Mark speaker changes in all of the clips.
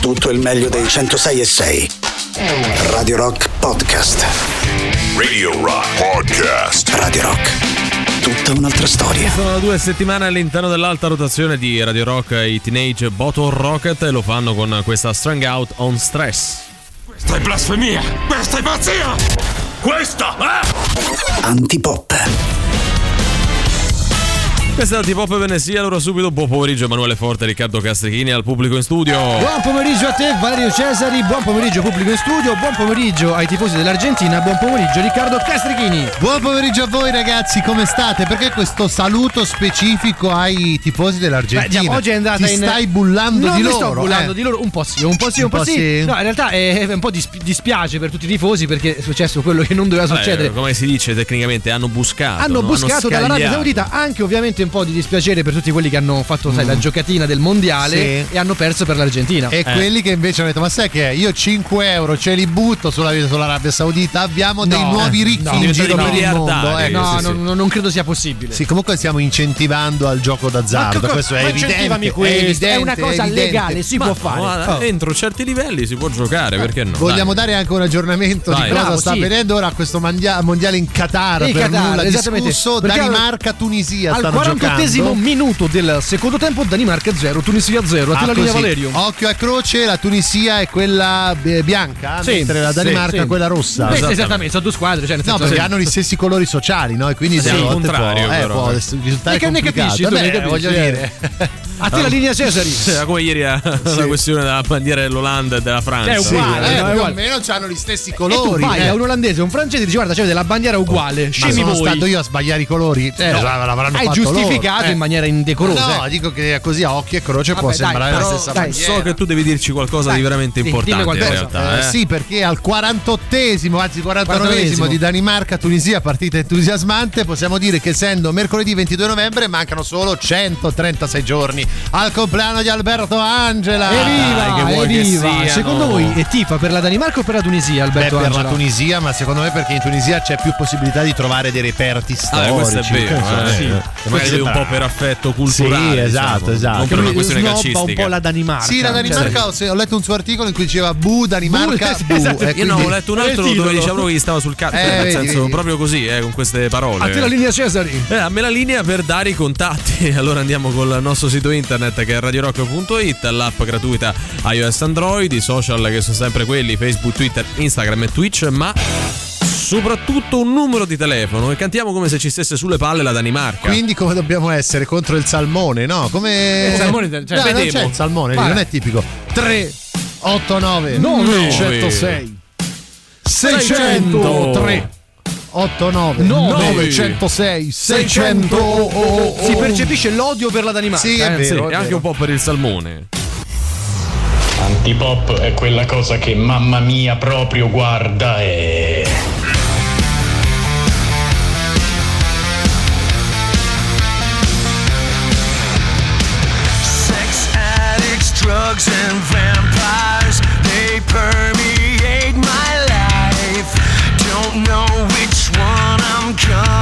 Speaker 1: tutto il meglio dei 106 e 6. Radio Rock Podcast.
Speaker 2: Radio Rock Podcast.
Speaker 1: Radio Rock. Tutta un'altra storia.
Speaker 3: Sono due settimane all'interno dell'alta rotazione di Radio Rock i Teenage Bottle Rocket e lo fanno con questa Strung Out on Stress.
Speaker 4: Questa è blasfemia! Questa è pazzia! Questa è...
Speaker 1: Antipop.
Speaker 3: Questa è la T-Pop Venesia, allora subito buon pomeriggio Emanuele Forte, Riccardo Castrichini al pubblico in studio.
Speaker 5: Buon pomeriggio a te Valerio Cesari, buon pomeriggio pubblico in studio, buon pomeriggio ai tifosi dell'Argentina, buon pomeriggio Riccardo Castrichini.
Speaker 6: Buon pomeriggio a voi ragazzi, come state? Perché questo saluto specifico ai tifosi dell'Argentina?
Speaker 5: Beh, già, oggi è andata
Speaker 6: Ti
Speaker 5: in...
Speaker 6: stai bullando
Speaker 5: no,
Speaker 6: di
Speaker 5: mi
Speaker 6: loro?
Speaker 5: sto bullando
Speaker 6: eh.
Speaker 5: di loro, un po' sì, un po' sì, un,
Speaker 6: Un
Speaker 5: po'
Speaker 6: po'
Speaker 5: sì.
Speaker 6: sì.
Speaker 5: No, in realtà è, un po' dispi- dispiace per tutti i tifosi perché è successo quello che non doveva succedere.
Speaker 3: Eh, come si dice tecnicamente, hanno buscato.
Speaker 5: hanno
Speaker 3: no?
Speaker 5: buscato dall'Arabia
Speaker 3: scagliato.
Speaker 5: Saudita anche ovviamente po' di dispiacere per tutti quelli che hanno fatto sai, la mm. giocatina del mondiale
Speaker 6: sì.
Speaker 5: e hanno perso per l'Argentina.
Speaker 6: E eh. quelli che invece hanno detto: Ma sai che io 5 euro ce li butto sulla, sull'Arabia Saudita, abbiamo
Speaker 5: no,
Speaker 6: dei
Speaker 5: nuovi
Speaker 6: ricchi
Speaker 5: no,
Speaker 6: in giro
Speaker 3: no,
Speaker 6: per il mondo. Eh.
Speaker 5: No,
Speaker 3: sì,
Speaker 5: non, sì. non, credo sia possibile.
Speaker 6: Sì, comunque stiamo incentivando al gioco d'azzardo.
Speaker 5: Co-
Speaker 6: questo è evidente,
Speaker 5: questo.
Speaker 6: è evidente.
Speaker 5: È una cosa
Speaker 6: è
Speaker 5: legale, si
Speaker 3: ma,
Speaker 5: può fare.
Speaker 3: Ma,
Speaker 5: oh.
Speaker 3: Entro certi livelli si può giocare, ah, perché no?
Speaker 6: Vogliamo
Speaker 3: Dai.
Speaker 6: dare anche un aggiornamento
Speaker 3: Dai.
Speaker 6: di cosa sta avvenendo ora a questo mondiale in Qatar.
Speaker 5: In
Speaker 6: per nulla discusso, Danimarca, Tunisia. Stanno
Speaker 5: 40
Speaker 6: 48esimo
Speaker 5: minuto del secondo tempo, Danimarca 0, Tunisia 0. A te
Speaker 6: ah,
Speaker 5: la linea. Valerio.
Speaker 6: Occhio a croce, la Tunisia è quella eh, bianca,
Speaker 5: sì,
Speaker 6: mentre la Danimarca è quella rossa.
Speaker 5: Beh,
Speaker 3: esattamente.
Speaker 5: esattamente, sono due squadre. Cioè
Speaker 6: no, perché hanno gli stessi colori sociali, no? E quindi
Speaker 3: sì, al contrario.
Speaker 6: Può, eh,
Speaker 3: però.
Speaker 6: può risultare
Speaker 5: che ne capisci?
Speaker 6: Vabbè,
Speaker 5: ne capisci,
Speaker 6: voglio dire.
Speaker 5: A te la linea Cesari.
Speaker 3: Cioè, come ieri la, sì. questione della bandiera dell'Olanda e della Francia.
Speaker 5: È uguale. Sì,
Speaker 6: eh, eh
Speaker 5: no,
Speaker 6: almeno hanno gli stessi colori.
Speaker 5: E vai
Speaker 6: eh.
Speaker 5: a un olandese, un francese dice guarda, c'è della bandiera uguale.
Speaker 6: Oh,
Speaker 5: ma
Speaker 6: sono
Speaker 5: voi.
Speaker 6: stato io a sbagliare i colori. Eh,
Speaker 5: no.
Speaker 6: l'avranno
Speaker 5: Hai eh,
Speaker 6: fatto
Speaker 5: giustificato.
Speaker 6: Eh.
Speaker 5: in maniera indecorosa.
Speaker 6: No, dico che così a occhio e croce può
Speaker 5: Vabbè, dai,
Speaker 6: sembrare
Speaker 5: però-
Speaker 6: la stessa
Speaker 5: dai,
Speaker 6: bandiera.
Speaker 3: So che tu devi dirci qualcosa
Speaker 5: Dai,
Speaker 3: di veramente
Speaker 5: sì,
Speaker 3: importante in realtà.
Speaker 6: Eh,
Speaker 3: eh.
Speaker 6: sì, perché al 48esimo, anzi 49esimo
Speaker 5: 49esimo
Speaker 6: di Danimarca-Tunisia, partita entusiasmante, possiamo dire che essendo mercoledì 22 novembre mancano solo 136 giorni al compleanno di Alberto Angela.
Speaker 3: Dai, che
Speaker 5: Evviva,
Speaker 3: vuoi che
Speaker 5: evviva.
Speaker 3: siano.
Speaker 5: Secondo voi è tifa per la Danimarca o per la Tunisia,
Speaker 6: Beh,
Speaker 5: Alberto
Speaker 6: per
Speaker 5: Angela?
Speaker 6: la Tunisia, ma secondo me perché in Tunisia c'è più possibilità di trovare dei reperti
Speaker 3: Ah,
Speaker 6: storici.
Speaker 3: questo è vero, eh.
Speaker 6: sì.
Speaker 3: magari un po' per affetto culturale.
Speaker 6: Sì, esatto,
Speaker 3: diciamo.
Speaker 6: esatto.
Speaker 3: Non per
Speaker 6: Che
Speaker 3: una questione calcistica.
Speaker 5: un po' la Danimarca.
Speaker 6: Sì, la Danimarca
Speaker 5: Cioè,
Speaker 6: ho, letto un suo articolo in cui diceva Bu Danimarca,
Speaker 5: Bu,
Speaker 6: Bu.
Speaker 5: esatto.
Speaker 6: e
Speaker 3: Io no, ho letto un altro dove dicevano che gli stava sul cazzo,
Speaker 6: Eh,
Speaker 3: nel
Speaker 6: vedi,
Speaker 3: senso
Speaker 6: vedi.
Speaker 3: proprio così, eh, con queste parole.
Speaker 5: A te la linea Cesari.
Speaker 3: Eh, a me la linea per dare i contatti. Allora andiamo col nostro sito internet che è radiorock.it, l'app gratuita iOS Android, i social che sono sempre quelli, Facebook, Twitter, Instagram e Twitch, ma soprattutto un numero di telefono e cantiamo come se ci stesse sulle palle la Danimarca.
Speaker 6: Quindi come dobbiamo essere contro il salmone, no? Come
Speaker 5: Il salmone, cioè,
Speaker 6: no, non c'è il salmone, lì,
Speaker 5: Guarda.
Speaker 6: non è tipico. 3 8 9
Speaker 5: Nove.
Speaker 6: 106
Speaker 5: 600.
Speaker 6: 3 8 9
Speaker 5: Nove.
Speaker 6: 906 600 oh, oh, oh.
Speaker 5: Si percepisce l'odio per la Danimarca.
Speaker 6: Sì, è
Speaker 5: eh?
Speaker 6: vero.
Speaker 3: Sì, e anche un po' per il salmone.
Speaker 7: Antipop è quella cosa che mamma mia proprio guarda e...
Speaker 8: drugs, and vampires, they permeate my life. Don't know which one I'm gonna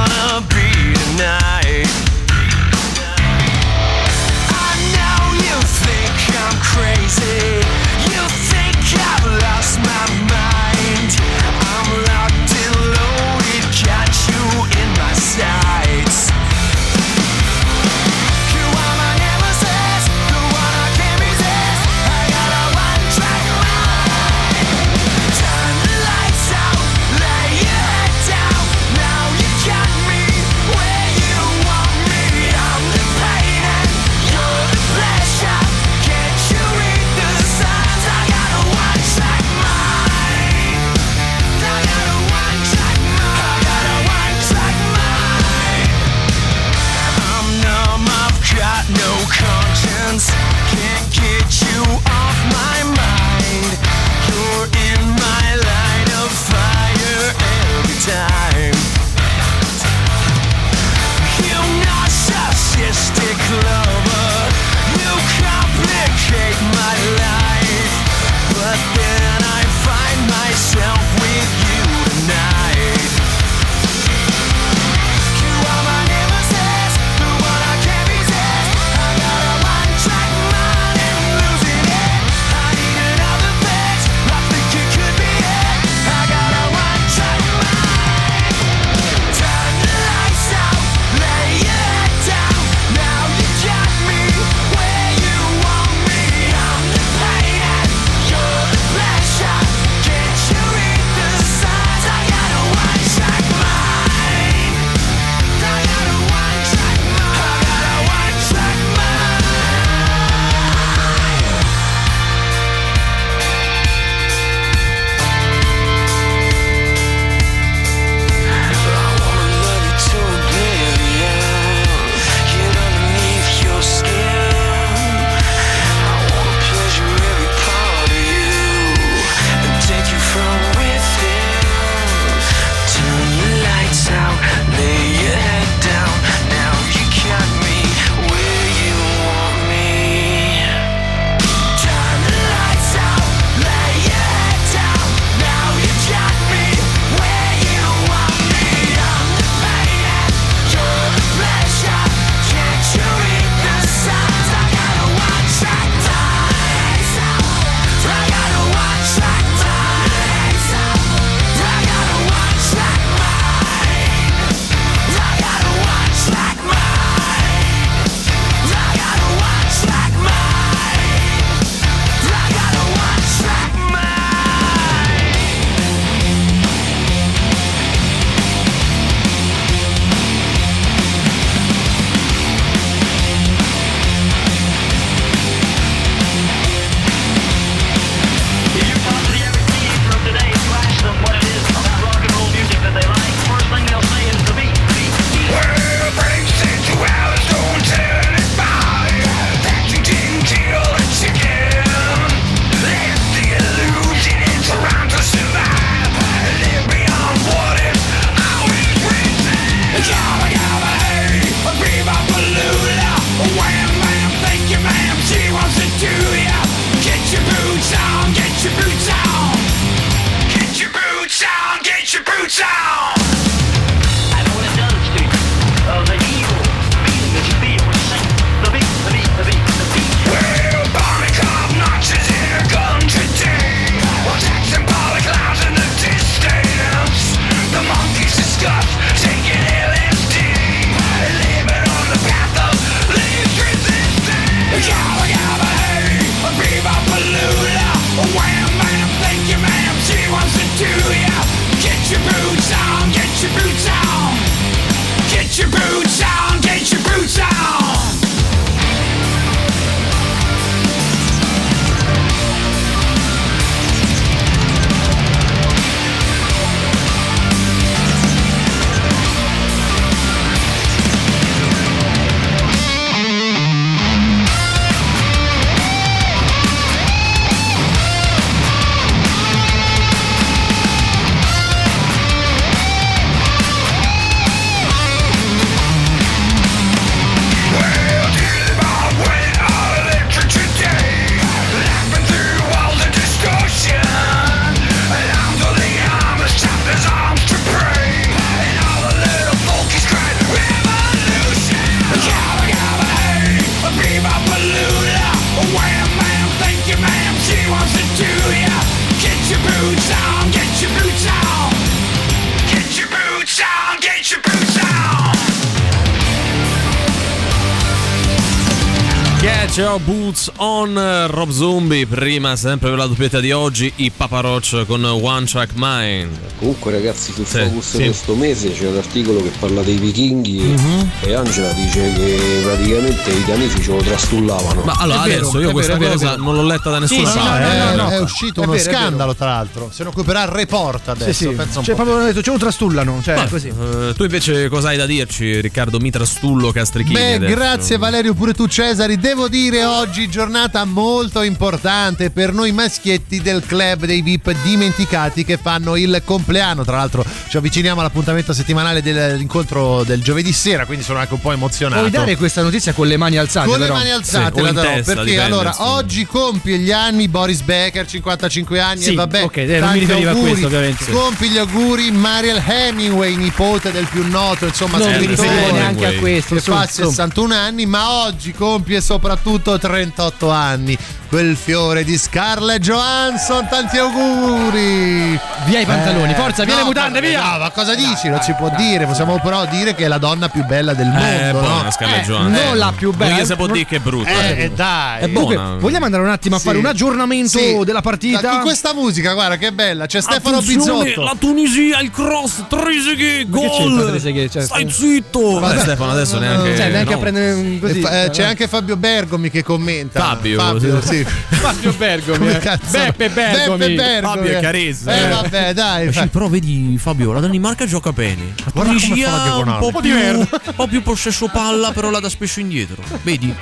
Speaker 8: Your boots on
Speaker 3: Rob Zombie. Prima, sempre per la doppietta di oggi, i Papa Roach con One Track Mind.
Speaker 9: Comunque ragazzi sul
Speaker 3: Sì,
Speaker 9: focus
Speaker 3: sì.
Speaker 9: di questo mese c'è un articolo che parla dei vichinghi
Speaker 3: Mhm.
Speaker 9: e Angela dice che praticamente i danesi ce lo trastullavano.
Speaker 3: Ma allora
Speaker 5: vero,
Speaker 3: adesso io questa
Speaker 5: vero,
Speaker 3: cosa non l'ho letta da nessuna
Speaker 5: Sì,
Speaker 3: parte.
Speaker 5: no, no,
Speaker 6: Eh,
Speaker 5: no, no.
Speaker 6: è uscito
Speaker 5: È
Speaker 6: uno
Speaker 5: vero,
Speaker 6: scandalo, tra l'altro. Se ne occuperà il report adesso.
Speaker 5: Sì, sì.
Speaker 6: Pensa un
Speaker 5: Cioè,
Speaker 6: po'.
Speaker 5: proprio hanno detto, ce lo trastullano. Cioè,
Speaker 3: Ma,
Speaker 5: così.
Speaker 3: eh, tu invece cosa hai da dirci, Riccardo Mitrastullo Castrichini?
Speaker 6: Beh,
Speaker 3: adesso?
Speaker 6: grazie Valerio, pure tu Cesari. Devo dire oggi giornata molto importante per noi maschietti del club dei VIP dimenticati che fanno il compleanno. Tra l'altro ci avviciniamo all'appuntamento settimanale dell'incontro del giovedì sera, quindi sono anche un po' emozionato.
Speaker 5: Puoi dare questa notizia con le mani alzate,
Speaker 6: Con le
Speaker 5: però.
Speaker 6: mani alzate
Speaker 3: Sì,
Speaker 6: la darò,
Speaker 3: testa,
Speaker 6: perché
Speaker 3: dipende,
Speaker 6: allora
Speaker 3: insomma.
Speaker 6: oggi compie gli anni Boris Becker 55 anni
Speaker 5: Sì,
Speaker 6: e vabbè
Speaker 5: ok, eh, non mi
Speaker 6: tanti
Speaker 5: riferivo a
Speaker 6: auguri.
Speaker 5: questo, ovviamente. Sì.
Speaker 6: compie gli auguri Mariel Hemingway nipote del più noto insomma
Speaker 5: Non mi
Speaker 3: scrittore,
Speaker 5: riferivo neanche a questo.
Speaker 6: che fa
Speaker 5: su.
Speaker 6: 61 anni ma oggi compie soprattutto 38 anni quel fiore di Scarlett Johansson tanti auguri
Speaker 5: Via i pantaloni,
Speaker 6: Eh,
Speaker 5: forza, via
Speaker 6: no,
Speaker 5: le mutande, via!
Speaker 6: no, ma cosa dici? non si può dire possiamo però dire che è la donna più bella del mondo
Speaker 3: Eh, è
Speaker 6: no?
Speaker 3: buona Scarlett
Speaker 5: Eh,
Speaker 3: Johansson.
Speaker 5: non la più bella.
Speaker 3: Non si può dire che è brutta.
Speaker 6: eh, eh, dai
Speaker 3: È
Speaker 5: Comunque,
Speaker 3: buona.
Speaker 5: vogliamo andare un attimo a
Speaker 6: Sì.
Speaker 5: fare un aggiornamento
Speaker 6: Sì.
Speaker 5: della partita?
Speaker 6: Con questa musica, guarda che bella. C'è Stefano
Speaker 3: Attenzione,
Speaker 6: Bizzotto.
Speaker 3: La Tunisia, il cross,
Speaker 5: c'entra
Speaker 3: gol.
Speaker 5: Trezeguet? Cioè,
Speaker 3: Stai zitto.
Speaker 6: Vabbè.
Speaker 3: Eh, Stefano adesso neanche
Speaker 5: Cioè, neanche
Speaker 3: no.
Speaker 5: a prendere un così.
Speaker 6: Eh, c'è anche Fabio Bergomi che commenta.
Speaker 3: Fabio,
Speaker 6: Fabio
Speaker 3: sì.
Speaker 5: Fabio Bergomi.
Speaker 6: Come
Speaker 5: eh.
Speaker 6: cazzo?
Speaker 5: Beppe Bergomi.
Speaker 6: Beppe Bergomi.
Speaker 3: Fabio è carissimo.
Speaker 6: Eh, vabbè, dai.
Speaker 3: Eh sì, però vedi Fabio, la Danimarca gioca bene. La
Speaker 6: Guarda come
Speaker 3: Tunisia
Speaker 6: fa la diagonale.
Speaker 3: un po' più, un po' più possesso palla, però la dà spesso indietro. Vedi?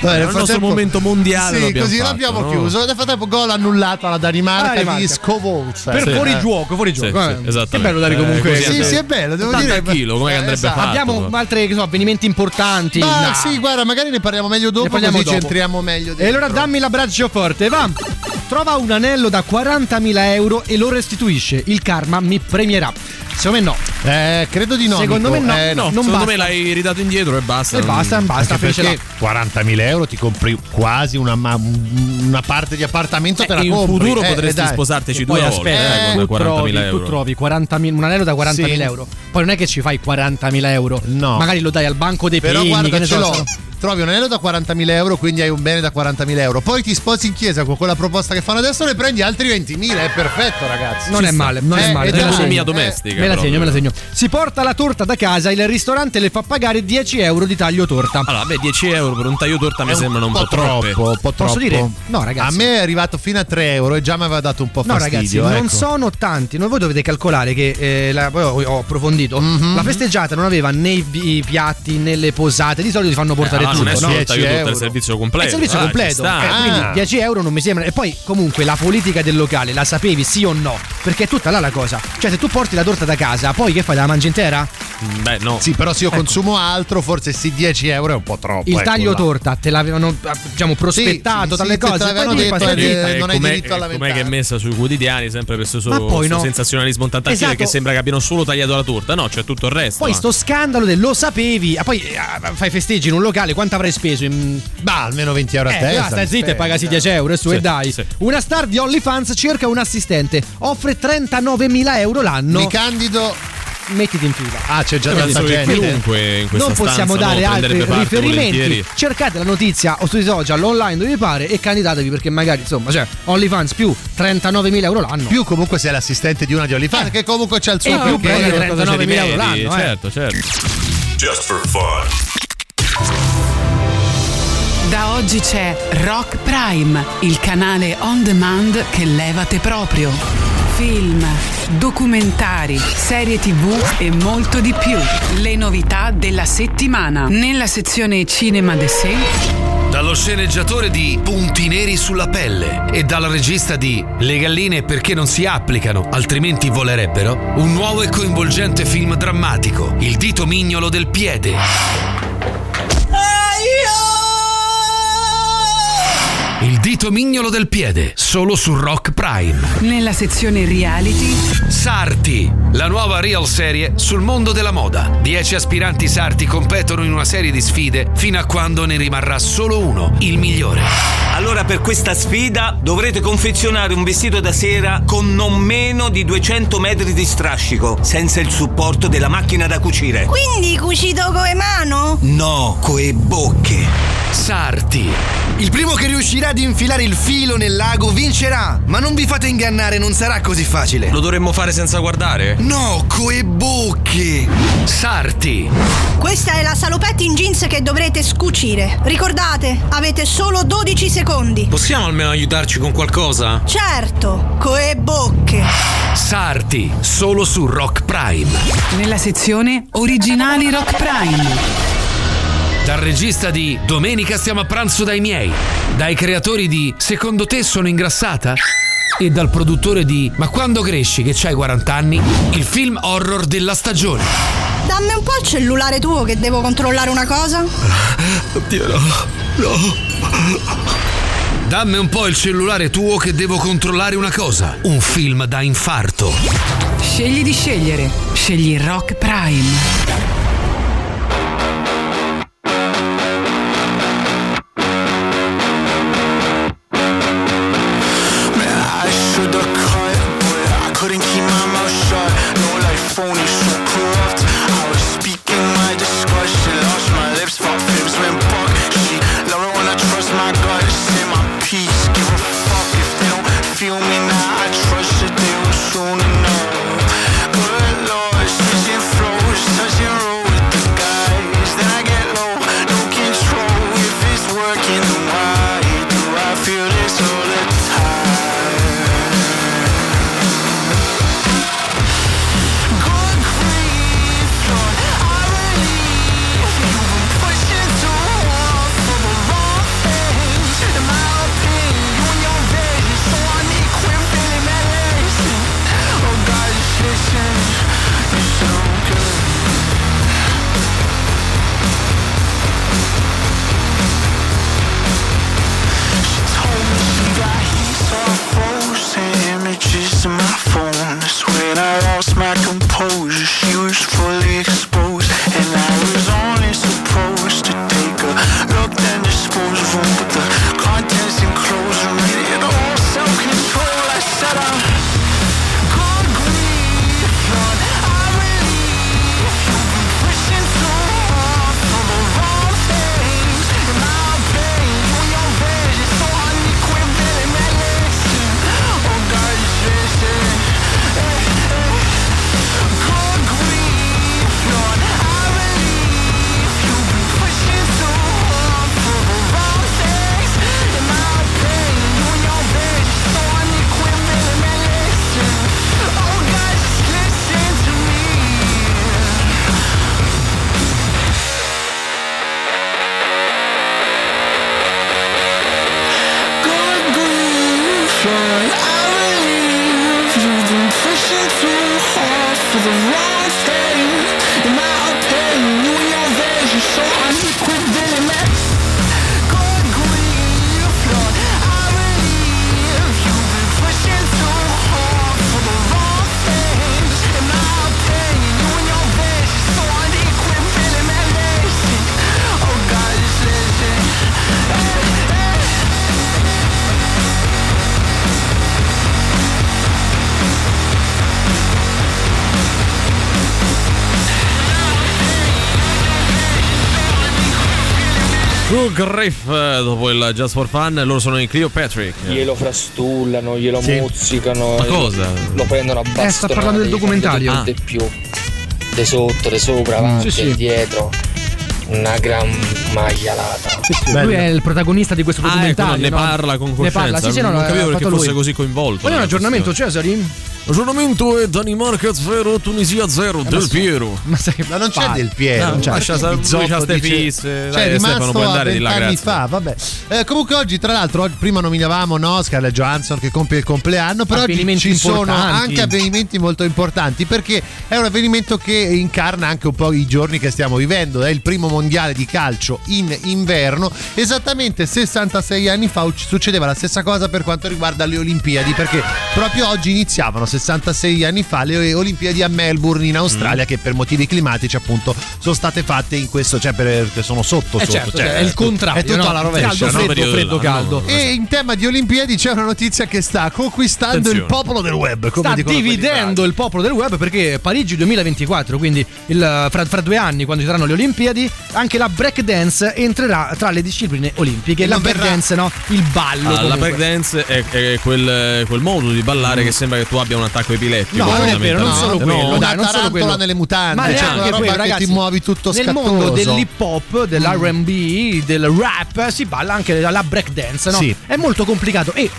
Speaker 6: Vabbè, nel
Speaker 3: il nostro momento mondiale
Speaker 6: Sì, così
Speaker 3: fatto,
Speaker 6: l'abbiamo
Speaker 3: no?
Speaker 6: chiuso. Nel frattempo gol annullato alla Danimarca,
Speaker 5: Ah, Danimarca.
Speaker 6: di Scovolza.
Speaker 5: Per
Speaker 6: Sì.
Speaker 5: fuori
Speaker 6: Eh.
Speaker 5: gioco, fuori
Speaker 3: Sì,
Speaker 5: gioco.
Speaker 3: sì,
Speaker 5: eh.
Speaker 3: esattamente.
Speaker 5: Che bello dare
Speaker 3: Eh,
Speaker 5: comunque.
Speaker 3: così
Speaker 6: Sì, sì, è bello, devo
Speaker 3: 80
Speaker 6: dire.
Speaker 3: chilo, come
Speaker 6: Eh,
Speaker 3: andrebbe
Speaker 6: esatto.
Speaker 3: fatto?
Speaker 5: Abbiamo altre che so, avvenimenti importanti.
Speaker 6: Ma
Speaker 5: No.
Speaker 6: sì, guarda, magari ne parliamo meglio dopo,
Speaker 5: Ne parliamo
Speaker 6: così ci
Speaker 5: dopo.
Speaker 6: entriamo meglio
Speaker 5: E allora
Speaker 6: dentro.
Speaker 5: dammi l'abbraccio forte, va. Trova un anello da 40.000 euro e lo restituisce. Il karma mi premierà. Secondo me no.
Speaker 6: Eh, credo di no.
Speaker 5: Secondo
Speaker 6: Nico.
Speaker 5: me no.
Speaker 6: Eh,
Speaker 3: No,
Speaker 5: non
Speaker 3: secondo
Speaker 5: basta.
Speaker 3: me l'hai ridato indietro e basta.
Speaker 5: E basta, basta,
Speaker 6: Anche
Speaker 5: fecela.
Speaker 6: Perché 40.000 euro ti compri quasi una, una parte di appartamento te la
Speaker 3: Eh, in
Speaker 6: compri.
Speaker 3: futuro
Speaker 6: Eh,
Speaker 3: potresti
Speaker 6: eh,
Speaker 5: E
Speaker 3: due volte eh,
Speaker 5: tu,
Speaker 3: con 40.000
Speaker 5: trovi,
Speaker 3: euro.
Speaker 5: tu trovi 40.000 un anello da 40.000
Speaker 6: Sì.
Speaker 5: euro. Poi non è che ci fai 40.000 euro.
Speaker 6: No.
Speaker 5: Magari lo dai al banco dei
Speaker 6: Però
Speaker 5: pegni,
Speaker 6: guarda,
Speaker 5: che ne
Speaker 6: ce
Speaker 5: so,
Speaker 6: l'ho. Trovi un anello da 40.000 euro, quindi hai un bene da 40.000 euro. Poi ti sposi in chiesa con quella proposta che fanno adesso, ne prendi altri 20.000. È perfetto, ragazzi.
Speaker 5: Non
Speaker 6: Ci
Speaker 5: è
Speaker 6: sta.
Speaker 5: male, non
Speaker 6: Eh,
Speaker 5: è male.
Speaker 6: e
Speaker 5: te la
Speaker 6: dai,
Speaker 5: segno.
Speaker 3: Economia
Speaker 6: eh,
Speaker 3: domestica.
Speaker 5: Me la segno, me la segno. Si porta la torta da casa, il ristorante le fa pagare 10 euro di taglio torta.
Speaker 3: Allora, beh, 10 euro per un taglio torta mi
Speaker 6: è
Speaker 3: sembrano un po' troppe.
Speaker 6: troppo. Un po'
Speaker 5: Posso dire? No, ragazzi.
Speaker 6: A me è arrivato fino a 3 euro e già mi aveva dato un po'
Speaker 5: No,
Speaker 6: fastidio.
Speaker 5: ragazzi, non
Speaker 6: ecco.
Speaker 5: sono tanti. Non voi dovete calcolare che eh, la- poi ho, ho approfondito.
Speaker 6: Mhm.
Speaker 5: La festeggiata non aveva né i i piatti né le posate. Di solito ti fanno portare
Speaker 3: Eh,
Speaker 5: tutto,
Speaker 3: non è
Speaker 5: no?
Speaker 3: solo il
Speaker 6: 10
Speaker 3: taglio torta, è il servizio
Speaker 5: È
Speaker 3: completo.
Speaker 5: il servizio
Speaker 3: Dai,
Speaker 5: completo. Eh, quindi
Speaker 6: Ah.
Speaker 5: 10 euro non mi sembra. E poi, comunque, la politica del locale la sapevi sì o no? Perché è tutta là la cosa. Cioè, se tu porti la torta da casa, poi che fai? La mangi intera?
Speaker 3: Mm, Beh, no.
Speaker 6: Sì, però se io consumo altro, forse sì, 10 euro è un po' troppo.
Speaker 5: Il
Speaker 6: ecco,
Speaker 5: taglio
Speaker 6: là.
Speaker 5: torta te l'avevano eh, diciamo prospettato
Speaker 6: sì,
Speaker 5: dalle
Speaker 6: sì, te
Speaker 5: cose.
Speaker 6: l'avevano
Speaker 5: poi tu
Speaker 6: detto, eh, non hai
Speaker 3: com'è-
Speaker 6: diritto a
Speaker 3: com'è che è messa sui quotidiani sempre per questo
Speaker 5: poi no.
Speaker 3: sensazionalismo tant'altro
Speaker 5: Esatto.
Speaker 3: che sembra che abbiano solo tagliato la torta no c'è tutto il resto
Speaker 5: Poi
Speaker 3: eh.
Speaker 5: sto scandalo del lo sapevi, ah, poi eh, fai festeggi in un locale, quanto avrai speso? In...
Speaker 6: Bah, almeno 20 euro a
Speaker 5: Eh,
Speaker 6: testa.
Speaker 5: là, stai zitta e pagasi 10 euro e su
Speaker 3: Sì,
Speaker 5: e dai.
Speaker 3: sì.
Speaker 5: Una star di OnlyFans cerca un assistente, offre 39.000 euro l'anno.
Speaker 6: Mi candido.
Speaker 5: Mettiti in fila.
Speaker 6: Ah, c'è già tanta gente.
Speaker 3: chiunque in questa
Speaker 5: non possiamo
Speaker 3: stanza,
Speaker 5: dare
Speaker 3: no,
Speaker 5: altri riferimenti.
Speaker 3: volentieri.
Speaker 5: Cercate la notizia o sui social online dove vi pare e candidatevi perché magari insomma, cioè OnlyFans più 39.000 euro l'anno.
Speaker 6: Più comunque sei l'assistente di una di OnlyFans, che comunque c'ha il suo
Speaker 5: E più prende
Speaker 3: Qualcosa ci
Speaker 5: 39.000 euro l'anno, eh.
Speaker 3: certo certo
Speaker 2: Just for fun.
Speaker 10: Da oggi c'è Rock Prime, il canale on demand che levate proprio. Film, documentari, serie tv e molto di più. Le novità della settimana. Nella sezione Cinema de sé
Speaker 11: Dallo sceneggiatore di Punti neri sulla pelle e dal regista di Le galline perché non si applicano, altrimenti volerebbero, un nuovo e coinvolgente film drammatico, Il dito mignolo del piede. Dito mignolo del piede, solo su Rock Prime.
Speaker 10: Nella sezione reality
Speaker 11: Sarti, la nuova real serie sul mondo della moda. Dieci aspiranti sarti competono in una serie di sfide fino a quando ne rimarrà solo uno, il migliore.
Speaker 12: Allora per questa sfida dovrete confezionare un vestito da sera con non meno di 200 metri di strascico, senza il supporto della macchina da cucire.
Speaker 13: Quindi cucito come mano?
Speaker 12: No, coi bocche.
Speaker 11: Sarti.
Speaker 14: Il primo che riuscirà ad infilare il filo nel lago vincerà. Ma non vi fate ingannare, non sarà così facile.
Speaker 3: Lo dovremmo fare senza guardare?
Speaker 14: No, coe bocche.
Speaker 11: Sarti.
Speaker 13: Questa è la salopette in jeans che dovrete scucire. Ricordate, avete solo 12 secondi.
Speaker 3: Possiamo almeno aiutarci con qualcosa?
Speaker 13: Certo, coe bocche.
Speaker 11: Sarti, solo su Rock Prime.
Speaker 10: nella sezione originali Rock Prime.
Speaker 11: Dal regista di Domenica stiamo a pranzo dai miei, dai creatori di Secondo te sono ingrassata? E dal produttore di Ma quando cresci che c'hai 40 anni? Il film horror della stagione.
Speaker 13: Dammi un po' il cellulare tuo che devo controllare una cosa.
Speaker 11: Oddio no, no. Dammi un po' il cellulare tuo che devo controllare una cosa. Un film da infarto.
Speaker 10: Scegli di scegliere. Scegli Rock Prime.
Speaker 3: Cool Griff eh, dopo il Just for Fun, loro sono in Clio Patrick.
Speaker 15: Glielo frastullano, glielo
Speaker 3: Sì.
Speaker 15: mozzicano.
Speaker 3: Ma cosa?
Speaker 15: Lo prendono a bastonate.
Speaker 5: Eh, sta parlando del documentario.
Speaker 15: e più. De sotto, de sopra, avanti,
Speaker 5: Sì, sì.
Speaker 15: dietro. Una gran maialata.
Speaker 5: Lui è il protagonista di questo
Speaker 3: Ah, ecco,
Speaker 5: documentario.
Speaker 3: ne
Speaker 5: no?
Speaker 3: parla con
Speaker 5: Ne
Speaker 3: coscienza.
Speaker 5: parla, sì, sì, no,
Speaker 3: non capivo perché fosse
Speaker 5: lui.
Speaker 3: così coinvolto.
Speaker 5: Voglio un aggiornamento. Cesari?
Speaker 3: Aggiornamento è Danimarca 0, Tunisia 0, Del Piero.
Speaker 5: Ma, sai,
Speaker 6: Ma non c'è
Speaker 5: palle.
Speaker 6: del Piero.
Speaker 5: No, non c'è.
Speaker 3: Lascia
Speaker 6: Bizzotto
Speaker 3: lascia ste
Speaker 6: dice-
Speaker 3: fisse.
Speaker 6: Cioè,
Speaker 3: Stefano,
Speaker 6: rimasto
Speaker 3: puoi andare di là,
Speaker 6: vent'anni
Speaker 3: grazie.
Speaker 6: fa, vabbè. Eh, comunque oggi, tra l'altro, oggi- prima nominavamo no, Scarlett Johansson che compie il compleanno, però oggi ci sono anche avvenimenti molto importanti perché è un avvenimento che incarna anche un po' i giorni che stiamo vivendo. È il primo mondiale di calcio in inverno. Esattamente 66 anni fa uc- succedeva la stessa cosa per quanto riguarda le Olimpiadi, perché proprio oggi iniziavano 66 anni fa le Olimpiadi a Melbourne in Australia, che per motivi climatici appunto sono state fatte in questo, cioè perché sono sotto
Speaker 5: Eh
Speaker 6: sotto.
Speaker 5: certo,
Speaker 6: cioè,
Speaker 5: è il contrario,
Speaker 6: È tutta
Speaker 5: no?
Speaker 6: alla rovescia.
Speaker 5: Caldo, freddo, freddo,
Speaker 3: dell'anno.
Speaker 5: caldo.
Speaker 6: E in tema di Olimpiadi c'è una notizia che sta conquistando
Speaker 3: Attenzione.
Speaker 6: il popolo del web. Come
Speaker 5: sta dividendo il popolo del web perché Parigi 2024, quindi il- fra, fra due anni, quando ci saranno le Olimpiadi, anche la breakdance entrerà tra le discipline olimpiche.
Speaker 6: E
Speaker 5: la
Speaker 6: non verrà-
Speaker 5: breakdance, no? Il ballo.
Speaker 3: Ah, la
Speaker 5: comunque.
Speaker 3: breakdance è, è quel, quel modo di ballare che sembra che tu abbia un attacco epilettico.
Speaker 5: No, non è vero, non solo quello,
Speaker 3: No.
Speaker 5: dai, non
Speaker 6: una
Speaker 5: solo
Speaker 6: tarantola
Speaker 5: quello.
Speaker 6: nelle mutande,
Speaker 5: Ma
Speaker 6: cioè quella roba
Speaker 5: quello,
Speaker 6: che
Speaker 5: ragazzi.
Speaker 6: ti muovi tutto
Speaker 5: Nel
Speaker 6: scattoso.
Speaker 5: mondo dell'hip hop, dell'R&B, del rap si balla anche la, la breakdance, no?
Speaker 6: Sì.
Speaker 5: È molto complicato e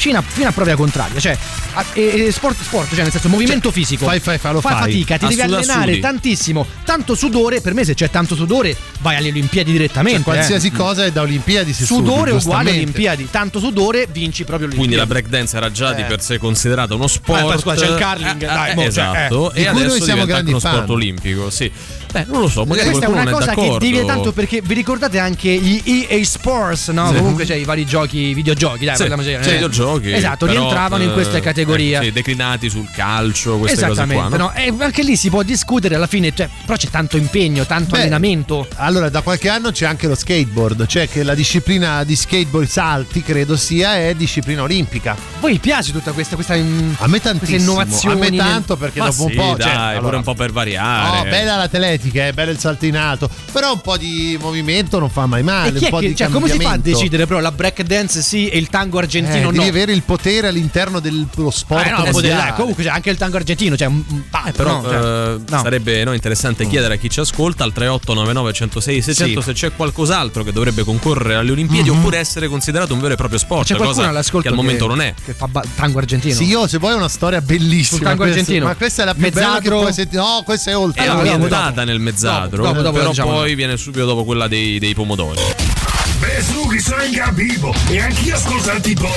Speaker 5: fino a, fino a prova contraria, cioè a- e- e sport, sport, cioè nel senso movimento fisico.
Speaker 6: fai, fai, fai, lo
Speaker 5: fai
Speaker 6: fai.
Speaker 5: fatica, ti devi allenare
Speaker 3: sudi.
Speaker 5: tantissimo, tanto sudore, per me se c'è tanto sudore vai alle Olimpiadi direttamente.
Speaker 6: Cioè, qualsiasi
Speaker 5: eh.
Speaker 6: cosa è da Olimpiadi si
Speaker 5: Sudore
Speaker 6: sudi,
Speaker 5: uguale. Olimpiadi, tanto sudore vinci proprio le
Speaker 3: Quindi la breakdance era già di
Speaker 6: Eh.
Speaker 3: per sé considerata uno sport.
Speaker 5: Eh, scusa, c'è il curling,
Speaker 3: Eh,
Speaker 5: dai,
Speaker 3: eh,
Speaker 5: mo, cioè,
Speaker 3: esatto.
Speaker 6: eh.
Speaker 3: E
Speaker 6: Di cui noi
Speaker 3: adesso
Speaker 6: siamo
Speaker 3: diventa anche
Speaker 6: grandi
Speaker 3: uno sport
Speaker 6: fan.
Speaker 3: olimpico, sì. Beh, non lo so, magari
Speaker 5: Questa è
Speaker 3: qualcuno
Speaker 5: una
Speaker 3: non è
Speaker 5: cosa che
Speaker 3: d'accordo.
Speaker 5: divide tanto perché vi ricordate anche gli EA Sports, no?
Speaker 3: Sì.
Speaker 5: Comunque c'è i vari giochi, videogiochi, dai,
Speaker 3: Sì,
Speaker 5: parliamo
Speaker 3: sì,
Speaker 5: eh.
Speaker 3: videogiochi.
Speaker 5: Esatto,
Speaker 3: però,
Speaker 5: rientravano in questa
Speaker 3: eh,
Speaker 5: categoria.
Speaker 3: sì, declinati sul calcio, queste cose
Speaker 5: Esattamente,
Speaker 3: qua. no?
Speaker 5: no? E anche lì si può discutere alla fine, cioè, però c'è tanto impegno, tanto
Speaker 6: Beh,
Speaker 5: allenamento.
Speaker 6: Allora, da qualche anno c'è anche lo skateboard, cioè che la disciplina di skateboard salti, credo sia, è disciplina olimpica.
Speaker 5: Voi piace tutta questa, questa,
Speaker 6: A me
Speaker 5: queste
Speaker 6: tantissimo.
Speaker 5: innovazioni?
Speaker 6: A me tanto perché
Speaker 3: Ma
Speaker 6: dopo un po'.
Speaker 3: dai,
Speaker 6: cioè,
Speaker 3: pure
Speaker 6: allora-
Speaker 3: un po' per variare.
Speaker 6: No, bella l'atletica, è bello il salto in alto, però un po' di movimento non fa mai male. Un po'
Speaker 5: che,
Speaker 6: di
Speaker 5: cioè, come si fa a decidere però la breakdance sì e il tango
Speaker 6: Eh,
Speaker 5: argentino
Speaker 6: devi
Speaker 5: no?
Speaker 6: avere il potere all'interno dello sport.
Speaker 5: Eh, no, potere- eh, comunque c'è anche il tango argentino, cioè pa-
Speaker 3: Però
Speaker 5: no, cioè,
Speaker 3: eh,
Speaker 5: no.
Speaker 3: sarebbe no, interessante chiedere a chi ci ascolta al 3899 106 600
Speaker 6: Sì.
Speaker 3: se c'è qualcos'altro che dovrebbe concorrere alle Olimpiadi
Speaker 5: Mhm.
Speaker 3: oppure essere considerato un vero e proprio sport,
Speaker 5: C'è qualcuno
Speaker 3: cosa
Speaker 5: all'ascolto
Speaker 3: che al momento non è.
Speaker 5: Che fa ba- tango argentino.
Speaker 6: Sì, io se vuoi una storia bellissima.
Speaker 5: Sul tango
Speaker 6: questa-
Speaker 5: argentino.
Speaker 6: Ma questa è la più bella che
Speaker 5: Mezzadro.
Speaker 6: puoi sentire. No, questa è oltre.
Speaker 3: È ambientata nel mezzadro,
Speaker 5: Dopo, dopo,
Speaker 3: però
Speaker 5: diciamo.
Speaker 3: poi viene subito dopo quella dei, dei pomodori.
Speaker 4: Beh, su, chi sono in capivo e anch'io ascolto il tipo.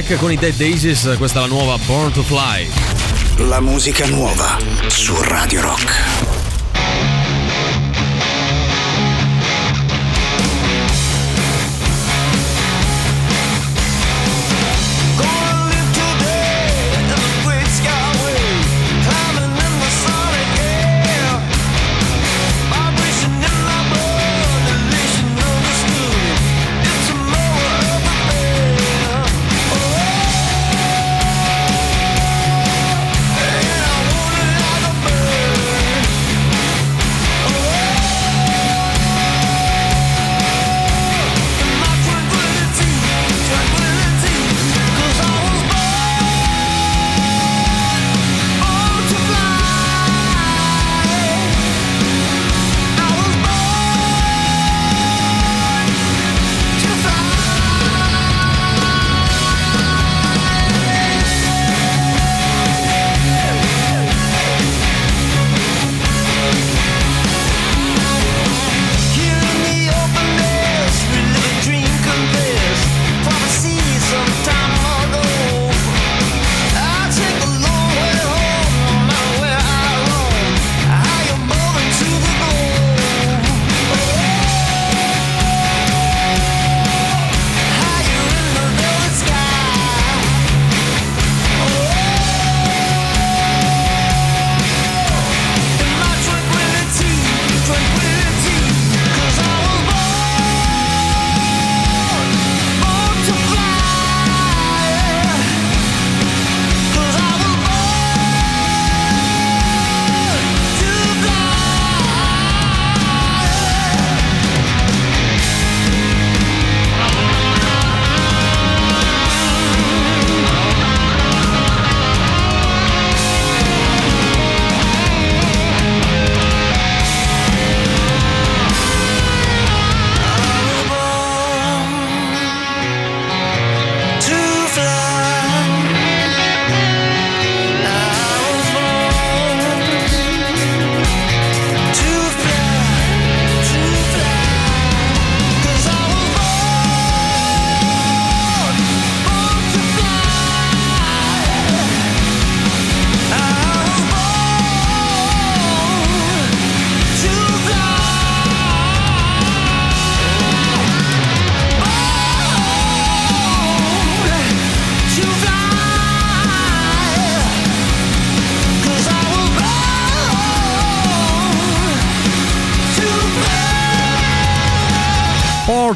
Speaker 3: Break con i Dead Daisies, questa è la nuova Born to Fly.
Speaker 8: La musica nuova su Radio Rock.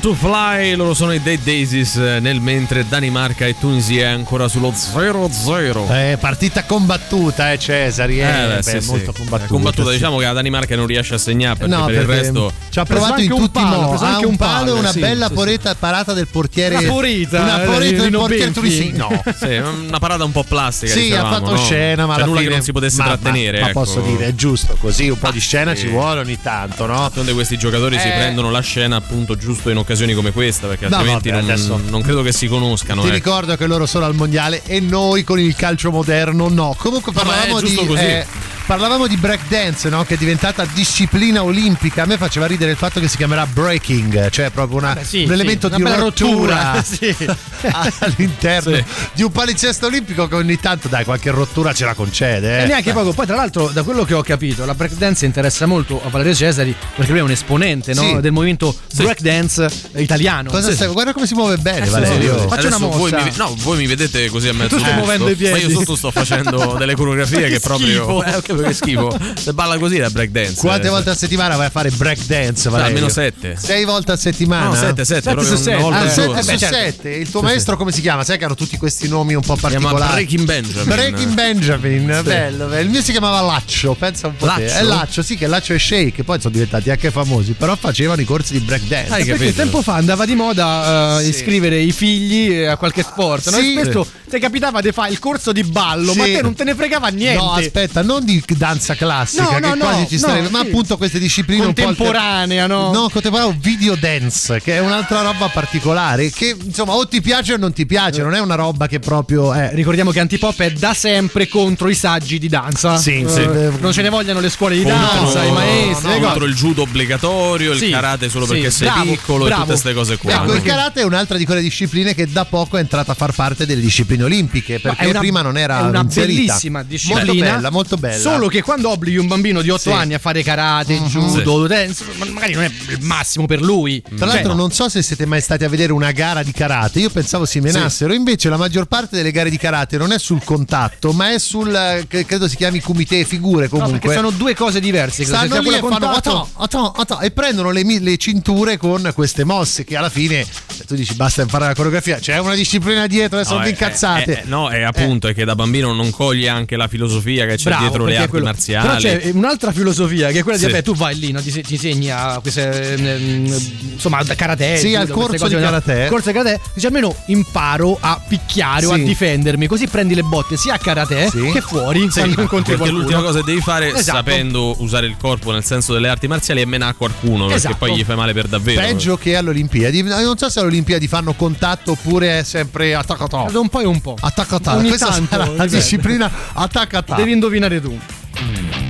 Speaker 3: To Fly, loro sono i Dead Daisies, eh, nel mentre Danimarca e Tunisia è ancora sullo 0-0.
Speaker 6: Eh, partita combattuta, eh, Cesari. Eh,
Speaker 3: Eh, beh,
Speaker 6: beh,
Speaker 3: sì, sì.
Speaker 6: molto combattuta.
Speaker 3: È combattuta,
Speaker 6: sì.
Speaker 3: diciamo che la Danimarca non riesce a segnare perché
Speaker 6: No,
Speaker 3: per il
Speaker 6: perché
Speaker 3: resto
Speaker 6: ci ha provato in tutti i
Speaker 5: ha
Speaker 6: modi.
Speaker 5: preso
Speaker 6: Ha
Speaker 5: anche
Speaker 6: un palo,
Speaker 5: palo,
Speaker 6: una
Speaker 5: sì,
Speaker 6: bella
Speaker 5: sì,
Speaker 6: poreta, parata del portiere.
Speaker 5: Una porita,
Speaker 6: Una
Speaker 5: eh,
Speaker 6: poreta
Speaker 5: di
Speaker 6: del portiere tunisino. No.
Speaker 3: Sì, una parata un po' plastica.
Speaker 6: Sì, ha
Speaker 3: dicevamo,
Speaker 6: fatto
Speaker 3: no?
Speaker 6: scena, ma
Speaker 3: Cioè, nulla
Speaker 6: fine-
Speaker 3: che non si potesse
Speaker 6: ma-
Speaker 3: trattenere.
Speaker 6: Ma, ma
Speaker 3: ecco.
Speaker 6: posso dire, è giusto così, un po' di scena
Speaker 3: sì.
Speaker 6: ci vuole ogni tanto, no?
Speaker 3: D'altronde questi giocatori si
Speaker 6: Eh.
Speaker 3: prendono la scena appunto giusto in occasioni come questa perché
Speaker 6: No,
Speaker 3: altrimenti
Speaker 6: vabbè,
Speaker 3: non,
Speaker 6: adesso-
Speaker 3: non credo che si conoscano.
Speaker 6: Ti
Speaker 3: ecco.
Speaker 6: ricordo che loro sono al mondiale e noi con il calcio moderno no. Comunque parlavamo di.
Speaker 3: così.
Speaker 6: eh, parlavamo di breakdance, no? Che è diventata disciplina olimpica. A me faceva ridere il fatto che si chiamerà breaking, cioè proprio una-
Speaker 5: Vabbè, sì,
Speaker 6: un elemento
Speaker 5: sì,
Speaker 6: di
Speaker 5: una bella
Speaker 6: rottura,
Speaker 5: rottura, sì.
Speaker 6: all'interno
Speaker 3: Sì.
Speaker 6: di un palinsesto olimpico che ogni tanto, dai, qualche rottura ce la concede.
Speaker 5: E
Speaker 6: Eh.
Speaker 5: neanche poco. Poi, tra l'altro, da quello che ho capito, la breakdance interessa molto a Valerio Cesari perché lui è un esponente no?
Speaker 6: Sì.
Speaker 5: del movimento breakdance italiano.
Speaker 6: Cosa
Speaker 5: Sì.
Speaker 6: stai- Guarda come si muove bene,
Speaker 5: Eh,
Speaker 6: Valerio.
Speaker 5: sì, Faccio una
Speaker 3: Adesso voi
Speaker 5: mossa.
Speaker 3: mi, no, voi mi vedete così a mezzo
Speaker 5: Tu stai
Speaker 3: busto,
Speaker 5: muovendo i piedi.
Speaker 3: Ma io sotto sto facendo delle coreografie che,
Speaker 5: Che
Speaker 3: proprio. Eh, ok, che schifo. Se balla così la breakdance.
Speaker 6: Quante
Speaker 3: eh,
Speaker 6: volte a settimana vai a fare breakdance,
Speaker 3: Cioè,
Speaker 6: Valerio?
Speaker 3: almeno sette.
Speaker 6: Sei volte a settimana?
Speaker 3: No, sette, sette,
Speaker 5: Sette su sette.
Speaker 3: volta
Speaker 6: Ah, sette su
Speaker 5: beh, certo.
Speaker 6: sette. Il tuo
Speaker 5: Sì,
Speaker 6: maestro come si chiama? Sai che hanno tutti questi nomi un po'
Speaker 3: Si chiama
Speaker 6: particolari.
Speaker 3: Breaking Benjamin.
Speaker 6: Breaking Benjamin, bello, bello. Il mio si chiamava Laccio, pensa un po' te.
Speaker 3: Laccio?
Speaker 6: È Laccio, sì, che Laccio e Shake, poi sono diventati anche famosi, però facevano i corsi di breakdance.
Speaker 3: Hai
Speaker 5: Perché
Speaker 3: capito?
Speaker 5: tempo fa andava di moda
Speaker 6: Sì.
Speaker 5: iscrivere i figli eh, a qualche sport. No?
Speaker 6: Sì.
Speaker 5: E spesso ti capitava di fare il corso di ballo, ma
Speaker 6: Sì.
Speaker 5: te non te ne fregava niente.
Speaker 6: No, aspetta, non di break danza classica,
Speaker 5: No,
Speaker 6: che
Speaker 5: no, no,
Speaker 6: quasi ci starebbe,
Speaker 5: no,
Speaker 6: ma
Speaker 5: sì.
Speaker 6: appunto queste discipline un po' alter-
Speaker 5: Contemporanea, no?
Speaker 6: No, contemporanea, video dance, che è un'altra roba particolare, che insomma o ti piace o non ti piace, non è una roba che proprio è...
Speaker 5: Ricordiamo che Antipop è da sempre contro i saggi di danza.
Speaker 6: Sì,
Speaker 5: Eh,
Speaker 6: sì.
Speaker 5: Non ce ne vogliono le scuole di
Speaker 3: Contro-
Speaker 5: danza, i maestri. le
Speaker 3: contro il judo obbligatorio,
Speaker 5: Sì,
Speaker 3: il karate solo
Speaker 5: sì,
Speaker 3: perché sei
Speaker 5: bravo,
Speaker 3: piccolo e
Speaker 5: bravo.
Speaker 3: tutte queste cose qua.
Speaker 6: Ecco, il karate è un'altra di quelle discipline che da poco è entrata a far parte delle discipline olimpiche, perché
Speaker 5: una-
Speaker 6: prima non era
Speaker 5: una
Speaker 6: inserita.
Speaker 5: bellissima disciplina.
Speaker 6: Molto bella, molto bella.
Speaker 5: Solo che quando obblighi un bambino di 8
Speaker 6: Sì.
Speaker 5: anni a fare karate,
Speaker 6: Mhm.
Speaker 5: judo, dance, ma- magari non è il massimo per lui.
Speaker 6: Tra l'altro
Speaker 5: Cioè,
Speaker 6: non so se siete mai stati a vedere una gara di karate, io pensavo si menassero, invece la maggior parte delle gare di karate non è sul contatto, ma è sul, eh, credo si chiami kumite, figure
Speaker 5: no,
Speaker 6: comunque.
Speaker 5: perché sono due cose diverse.
Speaker 6: Stanno
Speaker 5: sia
Speaker 6: lì e fanno "Atò, atò, atò", e prendono le, le cinture con queste mosse che alla fine eh, tu dici basta imparare la coreografia, c'è una disciplina dietro e sono
Speaker 3: No, è-
Speaker 6: incazzate.
Speaker 3: è- è- no, è appunto è che da bambino non coglie anche la filosofia che c'è
Speaker 5: Bravo,
Speaker 3: dietro le arti
Speaker 5: quello-
Speaker 3: marziali.
Speaker 5: Però c'è un'altra filosofia che è quella
Speaker 3: Sì.
Speaker 5: di vabbè, tu vai lì, no, ti, ti insegni a queste ehm, insomma da karate,
Speaker 6: Sì, al corso
Speaker 5: cose,
Speaker 6: di
Speaker 5: no?
Speaker 6: karate.
Speaker 5: Corso di karate, dice almeno imparo a picchiare o a
Speaker 6: Sì.
Speaker 5: difendermi, così prendi le botte sia a karate
Speaker 6: Sì.
Speaker 5: che fuori
Speaker 3: Sì,
Speaker 5: quando incontri
Speaker 3: perché
Speaker 5: qualcuno.
Speaker 3: l'ultima cosa che devi fare
Speaker 5: Esatto.
Speaker 3: sapendo usare il corpo nel senso delle arti marziali è menare a qualcuno perché
Speaker 5: Esatto.
Speaker 3: poi gli fai male per davvero.
Speaker 6: Peggio che alle Olimpiadi. Non so se alle Olimpiadi fanno contatto oppure è sempre attaccato.
Speaker 5: Un po' e un po'.
Speaker 6: Attaccata.
Speaker 5: Ogni
Speaker 6: Questa
Speaker 5: tanto,
Speaker 6: sarà la disciplina attaccata.
Speaker 5: Devi indovinare tu.
Speaker 8: To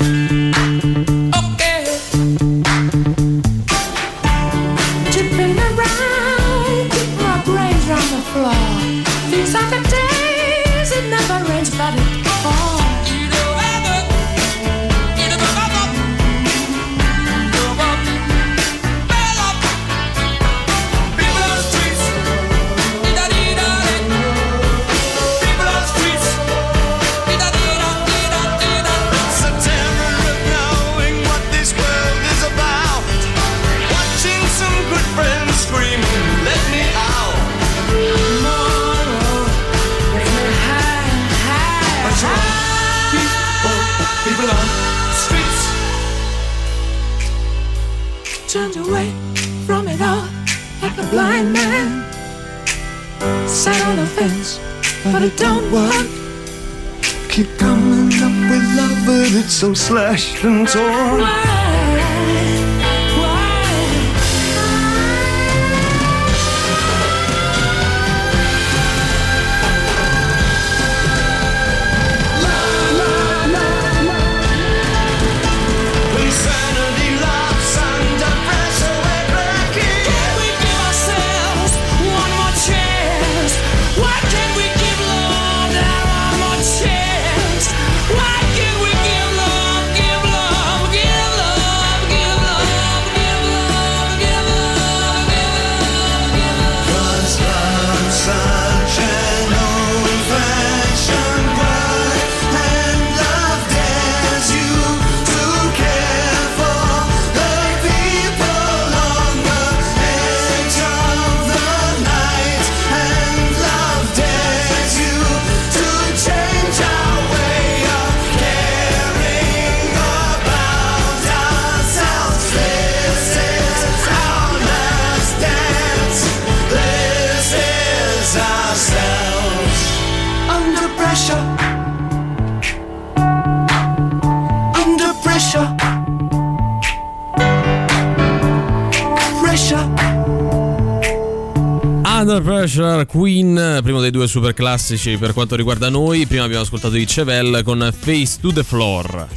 Speaker 8: Thank you. Pressure
Speaker 3: Queen, primo dei due super classici per quanto riguarda noi. Prima abbiamo ascoltato i Chevelle con Face to the Floor.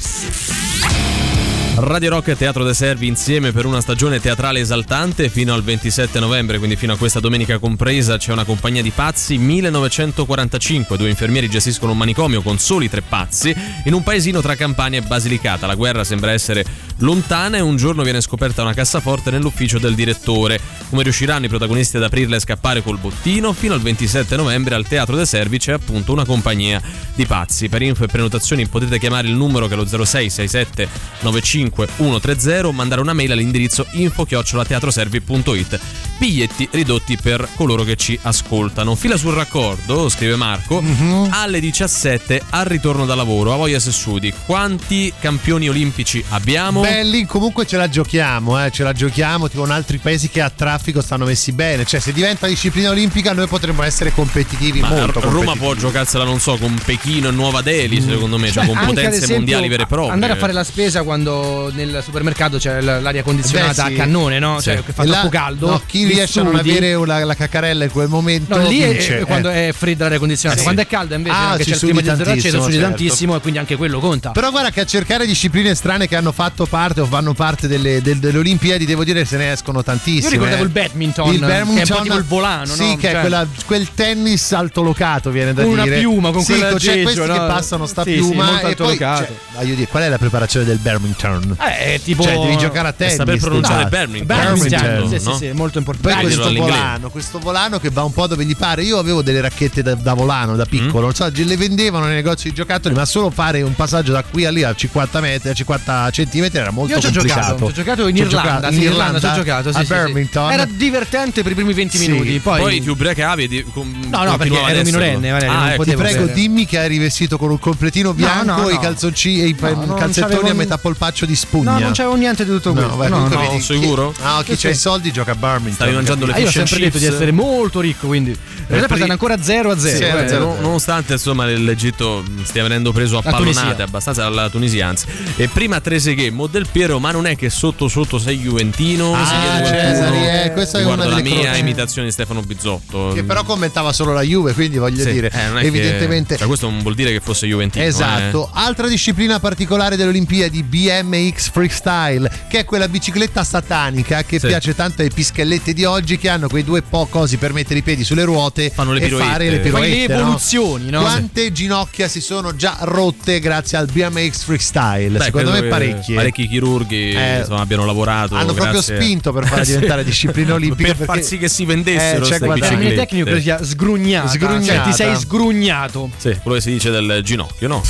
Speaker 3: Radio Rock e Teatro De Servi insieme per una stagione teatrale esaltante fino al 27 novembre, quindi fino a questa domenica compresa c'è una compagnia di pazzi 1945, due infermieri gestiscono un manicomio con soli tre pazzi in un paesino tra Campania e Basilicata. La guerra sembra essere lontana e un giorno viene scoperta una cassaforte nell'ufficio del direttore. Come riusciranno i protagonisti ad aprirla e scappare col bottino? Fino al 27 novembre al Teatro De Servi c'è appunto una compagnia di pazzi. Per info e prenotazioni potete chiamare il numero che è lo 0667 95 130 o mandare una mail all'indirizzo info-teatroservi.it. Biglietti ridotti per coloro che ci ascoltano. Fila sul raccordo, scrive Marco, alle 17 al ritorno da lavoro a Voglia Sessudi. Quanti campioni olimpici abbiamo?
Speaker 6: Belli, comunque ce la giochiamo, eh, ce la giochiamo, tipo con altri paesi che a traffico stanno messi bene. Cioè, se diventa disciplina olimpica, noi potremmo essere competitivi
Speaker 3: Ma
Speaker 6: molto.
Speaker 3: Roma
Speaker 6: competitivi.
Speaker 3: può giocarsela, non so, con Pechino e Nuova Delhi, secondo me, cioè con
Speaker 5: Anche, ad
Speaker 3: potenze
Speaker 5: esempio,
Speaker 3: mondiali vere e proprie.
Speaker 5: Andare a fare la spesa quando nel supermercato c'è l'aria condizionata
Speaker 6: Beh, sì.
Speaker 5: a cannone, no? Cioè,
Speaker 6: Sì.
Speaker 5: che fa
Speaker 6: là-
Speaker 5: troppo caldo.
Speaker 6: no, chi riesce a non avere una- la caccarella in quel momento.
Speaker 5: No, lì è-
Speaker 6: vince,
Speaker 5: è quando
Speaker 6: eh.
Speaker 5: è fredda l'aria condizionata.
Speaker 6: Sì.
Speaker 5: Quando è calda invece
Speaker 6: Ah,
Speaker 5: c'è il
Speaker 6: sudi
Speaker 5: climatizzato acceso,
Speaker 6: tantissimo,
Speaker 5: sudi
Speaker 6: certo.
Speaker 5: tantissimo e quindi anche quello conta.
Speaker 6: Però guarda che a cercare discipline strane che hanno fatto parte o fanno parte delle, del- delle Olimpiadi, devo dire che se ne escono tantissime.
Speaker 5: Io ricordavo
Speaker 6: eh.
Speaker 5: il badminton,
Speaker 6: il
Speaker 5: che è un po'
Speaker 6: badminton,
Speaker 5: tipo il volano,
Speaker 6: Sì,
Speaker 5: no?
Speaker 6: che è
Speaker 5: Cioè-
Speaker 6: quella- quel tennis altolocato, viene da
Speaker 5: una
Speaker 6: dire.
Speaker 5: piuma, con
Speaker 6: sì,
Speaker 5: quella
Speaker 6: c'è
Speaker 5: aggeggio,
Speaker 6: questi che passano sta
Speaker 5: Sì, sì,
Speaker 6: piuma
Speaker 5: molto altolocato.
Speaker 6: cioè, voglio dire, qual è la preparazione del badminton?
Speaker 5: Eh, è tipo
Speaker 6: Cioè, devi giocare a tennis.
Speaker 3: saper pronunciare
Speaker 6: tu.
Speaker 3: badminton.
Speaker 5: Badminton,
Speaker 6: Badminton,
Speaker 5: sì, sì,
Speaker 3: no?
Speaker 5: sì, molto
Speaker 6: Poi
Speaker 5: importante.
Speaker 3: Dai,
Speaker 6: questo volano, questo volano che va un po' dove gli pare. Io avevo delle racchette da, da volano da piccolo, non so, le vendevano nei negozi di giocattoli, ma solo fare un passaggio da qui a lì a 50 metri, a 50 centimetri era molto
Speaker 5: Io ci ho
Speaker 6: complicato.
Speaker 5: giocato, ho giocato in
Speaker 6: Ci ho
Speaker 5: Irlanda,
Speaker 6: giocato
Speaker 5: sì, in Irlanda ci ho giocato, sì,
Speaker 6: a
Speaker 5: sì, sì.
Speaker 6: Badminton.
Speaker 5: Era divertente per i primi 20
Speaker 6: Sì.
Speaker 5: minuti, poi,
Speaker 3: Poi ti ubriacavi e ti,
Speaker 5: No, no, perché ero minorenne, Valerio,
Speaker 3: Ah, ecco.
Speaker 6: Ti prego,
Speaker 5: bere.
Speaker 6: dimmi che hai rivestito con un completino bianco
Speaker 5: no,
Speaker 6: e i
Speaker 5: no.
Speaker 6: calzoncini e i
Speaker 5: No,
Speaker 6: calzettoni a metà polpaccio di spugna.
Speaker 5: No, non c'avevo niente di tutto
Speaker 6: No,
Speaker 5: questo.
Speaker 6: vai,
Speaker 5: no, no.
Speaker 6: vedi chi-
Speaker 3: sicuro?
Speaker 6: Ah, chi
Speaker 5: Sì,
Speaker 6: c'ha i soldi gioca a Badminton.
Speaker 3: Stavi mangiando le
Speaker 5: Ah, io ho
Speaker 3: fish
Speaker 5: sempre detto di essere molto ricco, quindi in realtà stanno ancora 0 a 0.
Speaker 6: Sì,
Speaker 5: eh.
Speaker 3: nonostante insomma l'Egitto stia venendo preso a pallonate abbastanza dalla Tunisia anzi e prima Trezeguet Del Piero ma non è che sotto sotto sei Juventino
Speaker 6: Ah,
Speaker 3: qualcuno.
Speaker 6: Cesari, eh, questa è una
Speaker 3: la
Speaker 6: delle
Speaker 3: mia
Speaker 6: croci.
Speaker 3: imitazione di Stefano Bizzotto
Speaker 6: Che però commentava solo la Juve, quindi voglio
Speaker 3: Sì,
Speaker 6: dire,
Speaker 3: eh, è che-
Speaker 6: evidentemente
Speaker 3: cioè, questo non vuol dire che fosse Juventino
Speaker 6: Esatto,
Speaker 3: eh.
Speaker 6: altra disciplina particolare delle Olimpiadi BMX Freestyle, che è quella bicicletta satanica che
Speaker 3: Sì.
Speaker 6: piace tanto ai pischellette di oggi che hanno quei due po' cosi per mettere i piedi sulle ruote
Speaker 3: Fanno le
Speaker 6: e
Speaker 3: piroette.
Speaker 6: fare le
Speaker 3: Fai
Speaker 5: Fai
Speaker 6: piroette.
Speaker 5: le
Speaker 6: no?
Speaker 5: evoluzioni, no?
Speaker 6: Quante ginocchia si sono già rotte grazie al BMX Freestyle?
Speaker 3: Beh,
Speaker 6: Secondo me parecchie.
Speaker 3: parecchi chirurghi
Speaker 6: Eh,
Speaker 3: insomma, abbiano lavorato
Speaker 6: hanno proprio
Speaker 3: grazie-
Speaker 6: spinto per farla
Speaker 3: sì.
Speaker 6: diventare disciplina olimpica
Speaker 3: per far sì che si vendessero
Speaker 6: Eh.
Speaker 5: Il termine
Speaker 3: biciclette.
Speaker 5: tecnico sia sgrugnata.
Speaker 6: Sgrugnata.
Speaker 5: Cioè, ti sei sgrugnato.
Speaker 3: sì, quello che si dice del ginocchio no?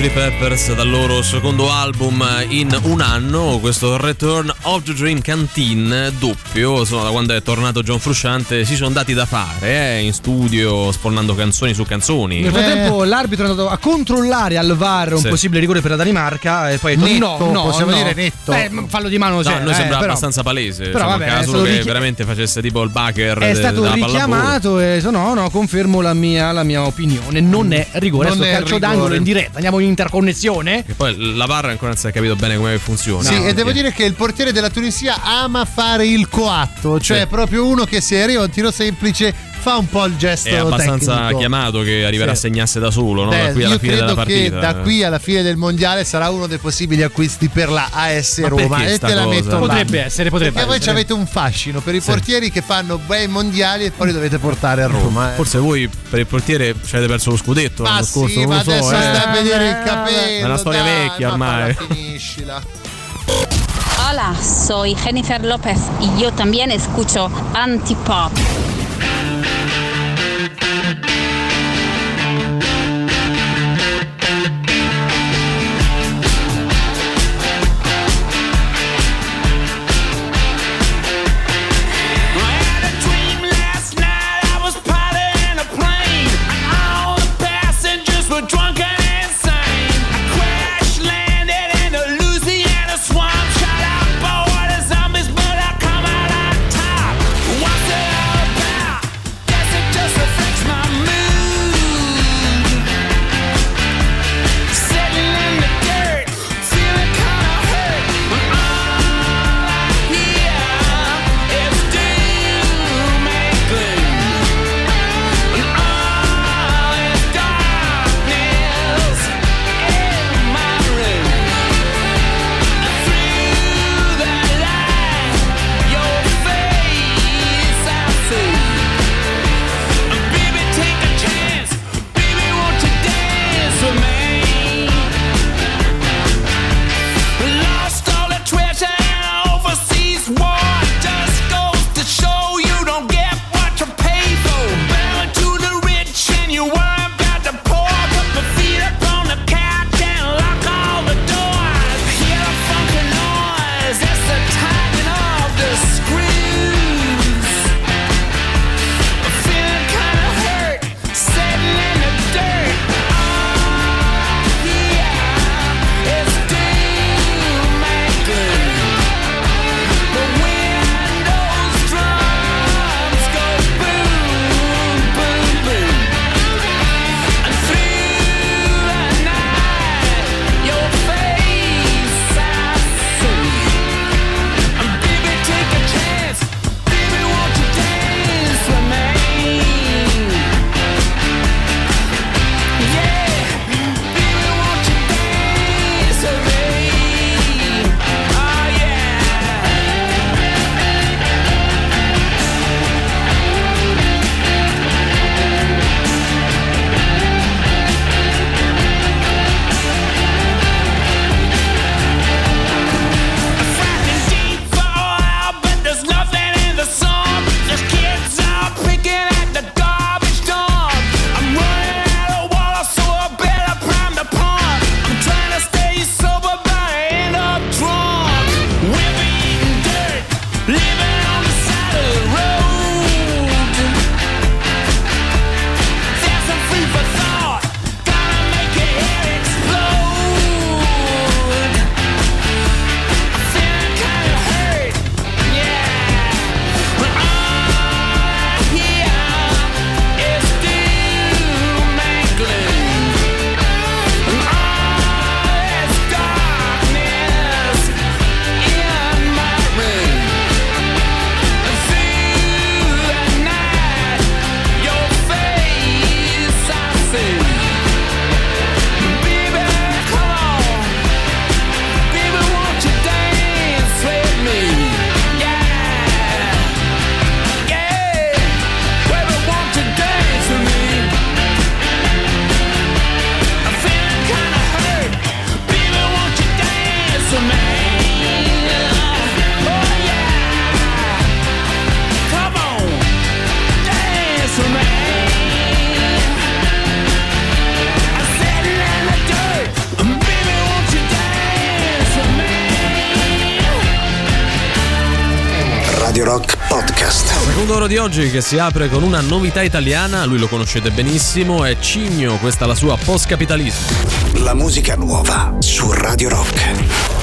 Speaker 3: Chili Peppers dal loro secondo album in un anno, questo Return of the Dream Canteen doppio, insomma da quando è tornato John Frusciante si sono dati da fare eh, in studio sponnando canzoni su canzoni.
Speaker 5: Nel frattempo l'arbitro è andato a controllare al VAR un
Speaker 3: Sì.
Speaker 5: possibile rigore per la Danimarca e poi detto
Speaker 6: Netto,
Speaker 5: no, no,
Speaker 6: possiamo
Speaker 5: no.
Speaker 6: dire netto.
Speaker 5: Eh, fallo di mano
Speaker 3: No,
Speaker 5: c'è,
Speaker 3: a noi
Speaker 5: eh,
Speaker 3: sembra
Speaker 5: però-
Speaker 3: abbastanza palese.
Speaker 5: però
Speaker 3: Però
Speaker 5: vabbè,
Speaker 3: caso che
Speaker 5: richi-
Speaker 3: veramente facesse tipo il Baker
Speaker 5: È
Speaker 3: de-
Speaker 5: stato
Speaker 3: pallavolo.
Speaker 5: richiamato e no, no, confermo la mia, la mia opinione. Non è rigore,
Speaker 6: Non
Speaker 5: adesso
Speaker 6: è
Speaker 5: calcio
Speaker 6: rigore.
Speaker 5: d'angolo in diretta, andiamo in interconnessione.
Speaker 3: Che poi la barra ancora non si è capito bene come funziona.
Speaker 6: Sì, e
Speaker 3: Perché-
Speaker 6: devo dire che il portiere della Tunisia ama fare il coatto, cioè
Speaker 3: Sì.
Speaker 6: proprio uno che se arriva a un tiro semplice fa un po' il gesto
Speaker 3: è abbastanza
Speaker 6: tecnico.
Speaker 3: chiamato che arriverà
Speaker 6: Sì.
Speaker 3: a segnasse da solo no?
Speaker 6: Beh,
Speaker 3: da qui alla
Speaker 6: io
Speaker 3: fine della
Speaker 6: credo che
Speaker 3: partita.
Speaker 6: da qui alla fine del mondiale sarà uno dei possibili acquisti per la AS
Speaker 3: Ma
Speaker 6: Roma e
Speaker 3: sta
Speaker 6: te la
Speaker 3: cosa?
Speaker 6: metto là.
Speaker 5: Potrebbe essere, potrebbe
Speaker 6: Perché voi
Speaker 5: essere.
Speaker 6: avete un fascino per i
Speaker 3: Sì.
Speaker 6: portieri che fanno bei mondiali e poi li dovete portare a Roma. eh.
Speaker 3: Forse voi per il portiere ci avete perso lo scudetto
Speaker 6: Ma
Speaker 3: l'anno
Speaker 6: sì,
Speaker 3: scorso, non
Speaker 6: ma
Speaker 3: lo so.
Speaker 6: adesso
Speaker 3: eh.
Speaker 6: stai a vedere il capello.
Speaker 3: È una storia
Speaker 6: dai,
Speaker 3: vecchia
Speaker 6: ma
Speaker 3: ormai.
Speaker 6: finiscila.
Speaker 16: Hola, soy Jennifer López y yo también escucho Antipop.
Speaker 3: Oggi che si apre con una novità italiana, lui lo conoscete benissimo, è Cigno, questa è la sua post capitalismo.
Speaker 1: La musica nuova su Radio Rock.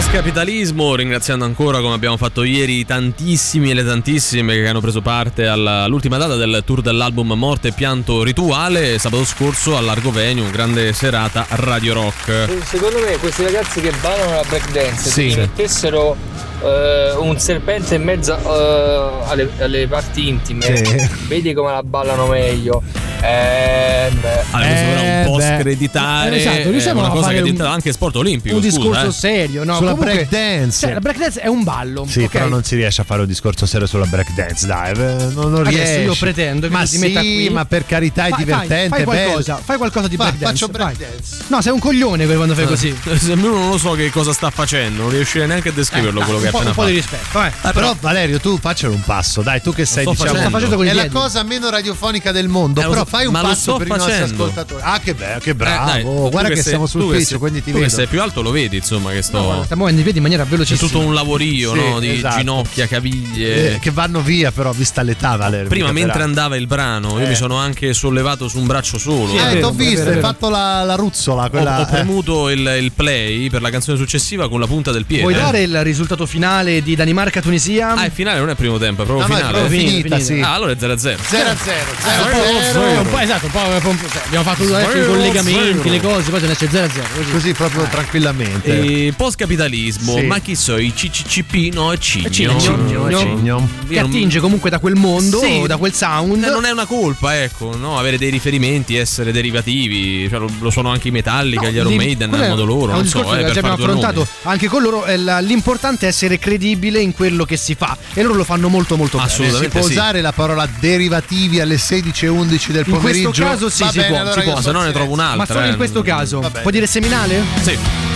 Speaker 3: Post capitalismo, ringraziando ancora come abbiamo fatto ieri tantissimi e le tantissime che hanno preso parte all'ultima data del tour dell'album Morte e Pianto Rituale, sabato scorso a Largo Venue, grande serata Radio Rock.
Speaker 15: Secondo me questi ragazzi che ballano la breakdance
Speaker 3: Sì.
Speaker 15: se mettessero eh, un serpente in mezzo eh, alle, alle parti intime,
Speaker 6: Sì.
Speaker 15: vedi come la ballano meglio. Eh, beh.
Speaker 3: Allora, era un po'
Speaker 5: beh.
Speaker 3: screditare
Speaker 5: Eh, esatto,
Speaker 3: eh,
Speaker 5: riusciamo
Speaker 3: una cosa che è
Speaker 5: un-
Speaker 3: anche sport olimpico.
Speaker 5: un
Speaker 3: scusa,
Speaker 5: discorso
Speaker 3: eh.
Speaker 5: serio, no?
Speaker 6: Sulla
Speaker 5: Comunque-
Speaker 6: breakdance.
Speaker 5: Cioè, la breakdance è un ballo.
Speaker 6: Sì,
Speaker 5: ok?
Speaker 6: però non si riesce a fare un discorso serio sulla breakdance, dai, eh, non, non
Speaker 5: Adesso
Speaker 6: riesci.
Speaker 5: io pretendo che
Speaker 6: ma sì,
Speaker 5: metta qui.
Speaker 6: ma per carità è
Speaker 5: Fai-
Speaker 6: divertente,
Speaker 5: fai, fai qualcosa,
Speaker 6: bello.
Speaker 5: fai qualcosa di
Speaker 6: Fa-
Speaker 5: breakdance.
Speaker 6: faccio
Speaker 5: vai.
Speaker 6: breakdance.
Speaker 5: No, sei un coglione quando fai così.
Speaker 3: Se uno non lo so che cosa sta facendo, non riuscirei neanche a descriverlo
Speaker 5: Eh,
Speaker 3: quello
Speaker 5: un
Speaker 3: che ha
Speaker 5: po'- un po' di rispetto.
Speaker 6: Eh, però Valerio, tu faccelo un passo, dai, tu che sei diciamo
Speaker 3: facendo. Sto facendo
Speaker 5: con i
Speaker 6: è la cosa meno radiofonica del mondo,
Speaker 3: Eh,
Speaker 6: però
Speaker 3: so,
Speaker 6: fai un
Speaker 3: ma
Speaker 6: passo per i nostri
Speaker 3: facendo.
Speaker 6: ascoltatori. Ah, che bello, che
Speaker 3: Eh,
Speaker 6: bravo.
Speaker 3: dai, tu
Speaker 6: Guarda che,
Speaker 3: sei-
Speaker 6: siamo sul
Speaker 3: che sei-
Speaker 6: quindi ti
Speaker 3: tu che
Speaker 6: vedo.
Speaker 3: sei più alto lo vedi, insomma, che sto
Speaker 5: Sta muovendo i piedi in maniera
Speaker 3: C'è
Speaker 5: velocissima.
Speaker 3: tutto un lavorio,
Speaker 6: Sì,
Speaker 3: no? Di
Speaker 6: esatto.
Speaker 3: ginocchia, caviglie.
Speaker 6: Eh, che vanno via, però, vista l'età, Valerio.
Speaker 3: Prima, mentre andava il brano, io
Speaker 6: Eh.
Speaker 3: mi sono anche sollevato su un braccio solo.
Speaker 6: Eh,
Speaker 3: Eh,
Speaker 6: t'ho visto,
Speaker 5: vero,
Speaker 6: hai fatto la, la ruzzola,
Speaker 3: Ho,
Speaker 6: quella.
Speaker 3: ho
Speaker 6: eh.
Speaker 3: premuto il, il play per la canzone successiva con la punta del piede.
Speaker 5: Vuoi
Speaker 3: eh.
Speaker 5: dare il risultato finale di Danimarca-Tunisia?
Speaker 3: Ah, il finale non è primo tempo, è proprio
Speaker 6: No, no, è
Speaker 3: finale.
Speaker 6: proprio finita, sì.
Speaker 3: Ah, allora è 0-0.
Speaker 6: 0 a 0, 0
Speaker 5: un po', un po', esatto, un po', cioè, abbiamo fatto adesso i collegamenti, le cose, poi se ne esce 0-0. Così.
Speaker 6: Proprio tranquillamente.
Speaker 3: E post-capitalismo, ma chi so, i CCCP? No, è Cigno.
Speaker 5: Che attinge comunque da quel mondo, da quel sound.
Speaker 3: Eh, non è una colpa, ecco, no? avere dei riferimenti, essere derivativi, cioè, lo, sono anche i Metallica, gli Iron Maiden, a
Speaker 5: è-
Speaker 3: modo loro,
Speaker 5: è
Speaker 3: non so, eh,
Speaker 5: che
Speaker 3: per fare due nomi.
Speaker 5: anche con loro. è L'importante è essere credibile in quello che si fa e loro lo fanno molto molto bene.
Speaker 6: Si può usare la parola derivativi alle 16.11 del
Speaker 5: No, In questo
Speaker 6: pomeriggio.
Speaker 5: caso sì,
Speaker 6: Va
Speaker 5: si
Speaker 6: bene,
Speaker 5: può,
Speaker 6: allora
Speaker 5: si può.
Speaker 17: Se no ne trovo
Speaker 6: silenzio.
Speaker 5: Ma
Speaker 17: un'altra.
Speaker 5: solo in
Speaker 17: eh.
Speaker 5: questo caso. Puoi dire seminale?
Speaker 17: Sì.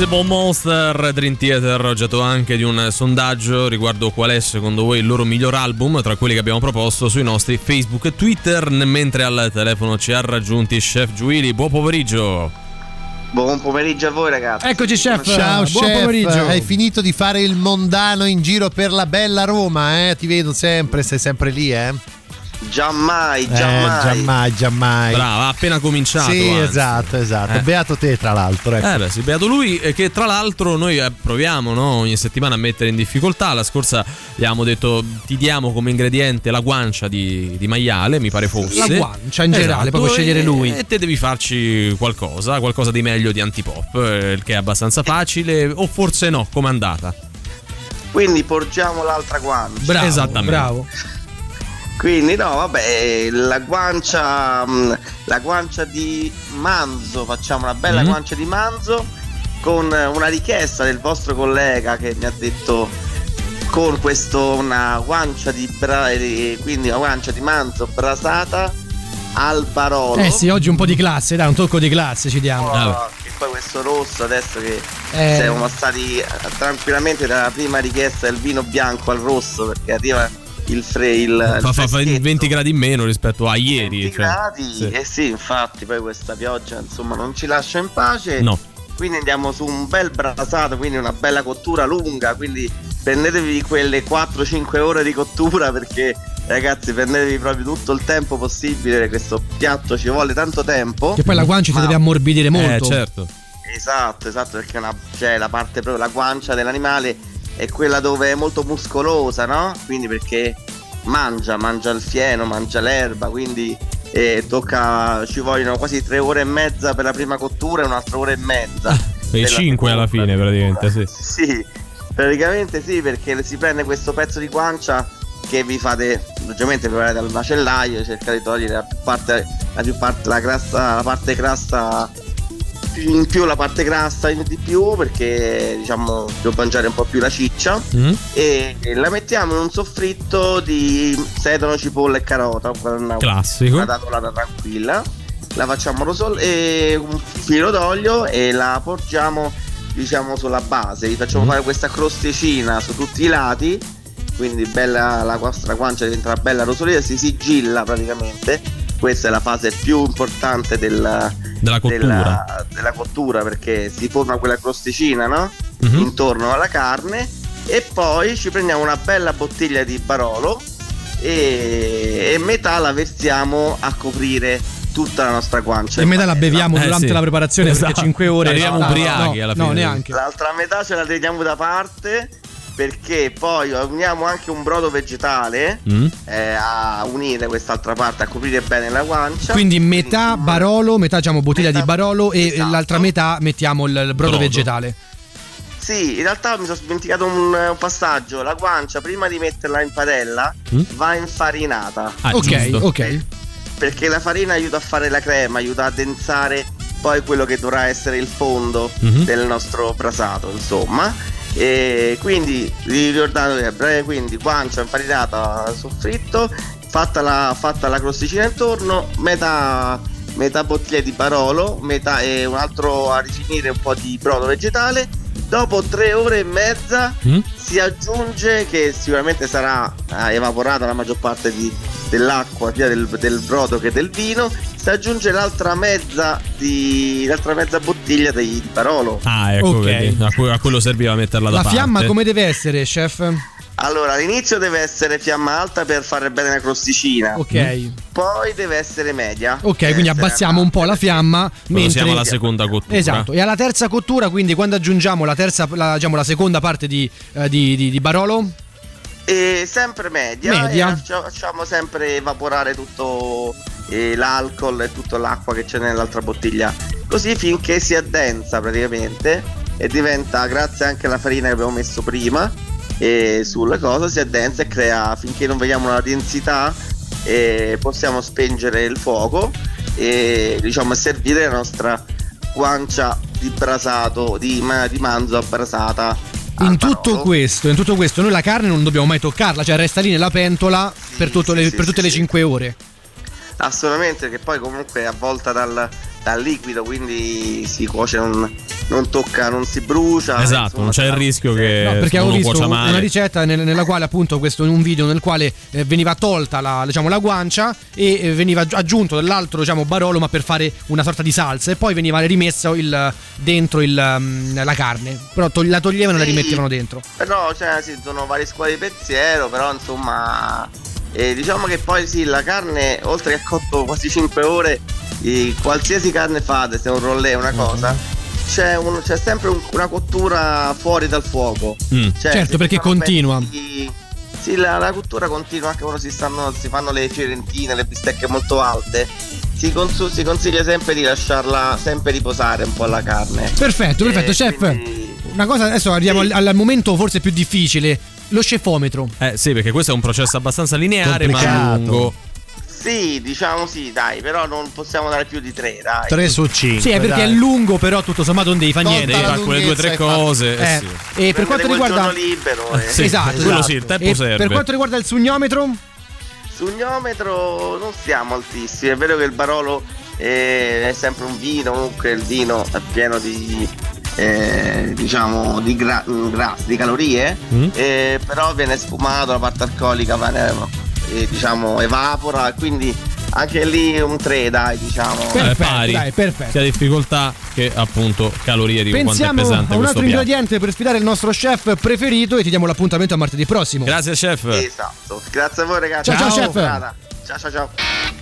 Speaker 3: Invisible Monster Dream Theater ha oggetto anche di un sondaggio riguardo qual è secondo voi il loro miglior album tra quelli che abbiamo proposto sui nostri Facebook e Twitter mentre al telefono ci ha raggiunti Chef Giuili buon pomeriggio
Speaker 18: Buon pomeriggio a voi ragazzi.
Speaker 5: Eccoci chef.
Speaker 6: Ciao
Speaker 5: Buon
Speaker 6: chef,
Speaker 5: pomeriggio.
Speaker 6: hai finito di fare il mondano in giro per la bella Roma, eh? Ti vedo sempre, sei sempre lì, eh?
Speaker 18: Giammai,
Speaker 6: Eh,
Speaker 18: giammai.
Speaker 6: giammai, giammai.
Speaker 3: Brava, ha appena cominciato.
Speaker 6: Sì,
Speaker 3: anzi.
Speaker 6: esatto, esatto.
Speaker 3: Eh.
Speaker 6: Beato te, tra l'altro. Ecco.
Speaker 3: Eh beh, sì, beato lui e che tra l'altro noi eh, proviamo no, ogni settimana a mettere in difficoltà. La scorsa abbiamo detto ti diamo come ingrediente la guancia di, di maiale, mi pare fosse.
Speaker 5: La guancia in generale, proprio scegliere lui.
Speaker 3: E te devi farci qualcosa, qualcosa di meglio di antipop, eh, il che è abbastanza facile, o forse no, com'è andata?
Speaker 18: Quindi porgiamo l'altra guancia.
Speaker 3: Bravo, Esattamente.
Speaker 5: bravo.
Speaker 18: Quindi no, vabbè, la guancia mh, la guancia di manzo, facciamo una bella
Speaker 3: Mhm.
Speaker 18: guancia di manzo con una richiesta del vostro collega che mi ha detto con questo una guancia di bra- eh, quindi una guancia di manzo brasata al barolo.
Speaker 5: Eh sì, oggi un po' di classe, dai, un tocco di classe ci diamo.
Speaker 18: Oh, che poi questo rosso adesso che
Speaker 5: Eh.
Speaker 18: siamo passati tranquillamente dalla prima richiesta del vino bianco al rosso perché arriva il fre il, il
Speaker 3: Fa, fa- fa
Speaker 18: freschetto.
Speaker 3: 20 gradi in meno rispetto a ieri.
Speaker 18: 20
Speaker 3: cioè,
Speaker 18: gradi
Speaker 3: sì.
Speaker 18: eh sì infatti poi questa pioggia insomma non ci lascia in pace
Speaker 3: No.
Speaker 18: quindi andiamo su un bel brasato quindi una bella cottura lunga quindi prendetevi quelle 4-5 ore di cottura perché ragazzi prendetevi proprio tutto il tempo possibile questo piatto ci vuole tanto tempo
Speaker 5: Che poi la guancia ti deve ammorbidire molto.
Speaker 3: Eh, certo.
Speaker 18: Esatto, esatto, perché una, cioè, la parte proprio, la guancia dell'animale è quella dove è molto muscolosa, no? Quindi perché mangia, mangia il fieno, mangia l'erba, quindi eh, tocca, ci vogliono quasi tre ore e mezza per la prima cottura e un'altra ora e mezza.
Speaker 3: E
Speaker 18: per la
Speaker 3: 5 alla fine, praticamente, sì.
Speaker 18: sì, praticamente sì, perché si prende questo pezzo di guancia che vi fate, logicamente preparate al macellaio, cercate di togliere la più parte, la, più parte, la, crasta, la parte crasta in più la parte grassa in di più perché diciamo devo mangiare un po' più la ciccia
Speaker 3: Mm?
Speaker 18: e la mettiamo in un soffritto di sedano, cipolla e carota una,
Speaker 3: Classico.
Speaker 18: una datolata tranquilla la facciamo rosol- e un filo d'olio e la porgiamo diciamo sulla base vi facciamo
Speaker 3: Mm.
Speaker 18: fare questa crosticina su tutti i lati quindi bella la vostra guancia diventa bella rosolina si sigilla praticamente questa è la fase più importante del-
Speaker 3: Della cottura.
Speaker 18: della, della cottura perché si forma quella crosticina no?
Speaker 3: Mhm.
Speaker 18: intorno alla carne e poi ci prendiamo una bella bottiglia di barolo e, e metà la versiamo a coprire tutta la nostra guancia
Speaker 5: E metà la beviamo
Speaker 3: Eh,
Speaker 5: durante
Speaker 3: sì.
Speaker 5: la preparazione perché
Speaker 3: Esatto.
Speaker 5: 5 ore.
Speaker 3: Arriviamo
Speaker 5: no,
Speaker 3: ubriachi
Speaker 5: no,
Speaker 3: alla
Speaker 5: No,
Speaker 3: fine.
Speaker 5: neanche.
Speaker 18: L'altra metà ce la teniamo da parte perché poi uniamo anche un brodo vegetale
Speaker 3: Mm?
Speaker 18: eh, a unire quest'altra parte, a coprire bene la guancia.
Speaker 5: Quindi metà barolo, metà diciamo bottiglia di barolo e l'altra metà mettiamo il, brodo,
Speaker 18: Brodo.
Speaker 5: vegetale.
Speaker 18: Sì, in realtà mi sono dimenticato un, un passaggio. La guancia, prima di metterla in padella,
Speaker 5: Mm?
Speaker 18: va infarinata.
Speaker 3: Ah,
Speaker 5: ok,
Speaker 3: giusto.
Speaker 5: ok.
Speaker 18: Perché la farina aiuta a fare la crema, aiuta a densare poi quello che dovrà essere il fondo
Speaker 3: Mhm.
Speaker 18: del nostro brasato, insomma. E quindi vi ricordate, eh, quindi guancia infarinata soffritto, fatta la, fatta la crosticina intorno, metà, metà bottiglia di barolo, metà e un altro a rifinire un po' di brodo vegetale. Dopo tre ore e mezza
Speaker 3: Mm?
Speaker 18: si aggiunge che sicuramente sarà eh, evaporata la maggior parte di- dell'acqua sia del, del brodo che del vino si aggiunge l'altra mezza di l'altra mezza bottiglia di, di barolo
Speaker 3: Ah, ecco,
Speaker 5: Ok.
Speaker 3: vedi. A, que- a quello serviva metterla da
Speaker 5: La
Speaker 3: parte.
Speaker 5: fiamma come deve essere, chef?
Speaker 18: Allora all'inizio deve essere fiamma alta per fare bene la crosticina
Speaker 5: Ok.
Speaker 18: poi deve essere media
Speaker 5: Ok,
Speaker 18: Deve
Speaker 5: quindi abbassiamo un po' la fiamma. Mentre...
Speaker 3: siamo alla seconda cottura.
Speaker 5: Esatto, e alla terza cottura, quindi quando aggiungiamo la terza, la, diciamo, la seconda parte di, eh, di, di- di barolo,
Speaker 18: E sempre media,
Speaker 5: Media.
Speaker 18: e faccia- facciamo sempre evaporare tutto eh, l'alcol e tutta l'acqua che c'è nell'altra bottiglia, così finché si addensa praticamente e diventa, grazie anche alla farina che abbiamo messo prima, e sulle cose si addensa e crea, finché non vediamo una densità, e possiamo spengere il fuoco e diciamo servire la nostra guancia di brasato, di, di manzo abbrasata
Speaker 5: in tutto questo, in tutto questo, noi la carne non dobbiamo mai toccarla, cioè resta lì nella pentola per, tutto le- per tutte le 5 ore.
Speaker 17: Assolutamente, che poi comunque è avvolta dal, dal liquido, quindi si cuoce, non, non tocca, non si brucia.
Speaker 3: Esatto,
Speaker 17: insomma,
Speaker 3: non c'è il rischio che
Speaker 5: No, perché avevo visto una ricetta nel- nella quale appunto questo in un video nel quale eh, veniva tolta la, diciamo, la guancia e eh, veniva aggi- aggiunto dell'altro diciamo, barolo ma per fare una sorta di salsa. E poi veniva rimesso il- dentro il, mm, la carne. Però togli- la toglievano e la rimettevano dentro.
Speaker 17: Però cioè, sì, sono varie scuole di pensiero, però insomma eh, diciamo che poi sì, la carne oltre che ha cotto quasi 5 ore, qualsiasi carne fate, se è un rollè una cosa, c'è, un- c'è sempre un- una cottura fuori dal fuoco.
Speaker 3: Mm.
Speaker 17: Cioè,
Speaker 5: certo perché continua
Speaker 17: pezzi- Sì, la, la cottura continua anche quando si, stanno, si fanno le fiorentine, le bistecche molto alte. Si, consu- si consiglia sempre di lasciarla sempre riposare un po' la carne.
Speaker 5: perfetto perfetto
Speaker 17: Eh,
Speaker 5: chef
Speaker 17: quindi-
Speaker 5: una cosa adesso arriviamo al, al momento forse più difficile lo scefometro
Speaker 3: Eh sì, perché questo è un processo abbastanza lineare ma
Speaker 6: Complicato.
Speaker 3: lungo.
Speaker 17: Sì, diciamo sì, dai, però non possiamo dare più di tre, dai.
Speaker 6: 3 su 5.
Speaker 5: sì è perché è lungo però tutto sommato non devi fare niente
Speaker 3: Devi fare quelle due o tre cose. eh
Speaker 5: Eh,
Speaker 3: sì.
Speaker 5: e per quanto riguarda
Speaker 17: libero, eh.
Speaker 3: Sì,
Speaker 5: esatto,
Speaker 3: quello
Speaker 5: esatto.
Speaker 3: sì, il tempo
Speaker 5: E
Speaker 3: serve.
Speaker 5: per quanto riguarda il sugnometro
Speaker 17: Sugnometro non siamo altissimi, è vero che il Barolo eh, è sempre un vino, comunque il vino è pieno di eh, diciamo di, gra- grassi, di calorie,
Speaker 3: Mm.
Speaker 17: eh, però viene sfumato, la parte alcolica viene, eh, diciamo evapora, quindi anche lì un 3 dai diciamo.
Speaker 3: Eh,
Speaker 5: Perfetto,
Speaker 3: pari.
Speaker 5: dai, perfetto.
Speaker 3: Sia difficoltà che appunto calorie di quanto è pesante
Speaker 5: a un altro ingrediente per sfidare il nostro chef preferito e ti diamo l'appuntamento a martedì prossimo.
Speaker 3: Grazie chef.
Speaker 17: Esatto, grazie a voi ragazzi.
Speaker 5: Ciao, ciao,
Speaker 17: Buona
Speaker 5: chef.
Speaker 17: Ciao ciao ciao.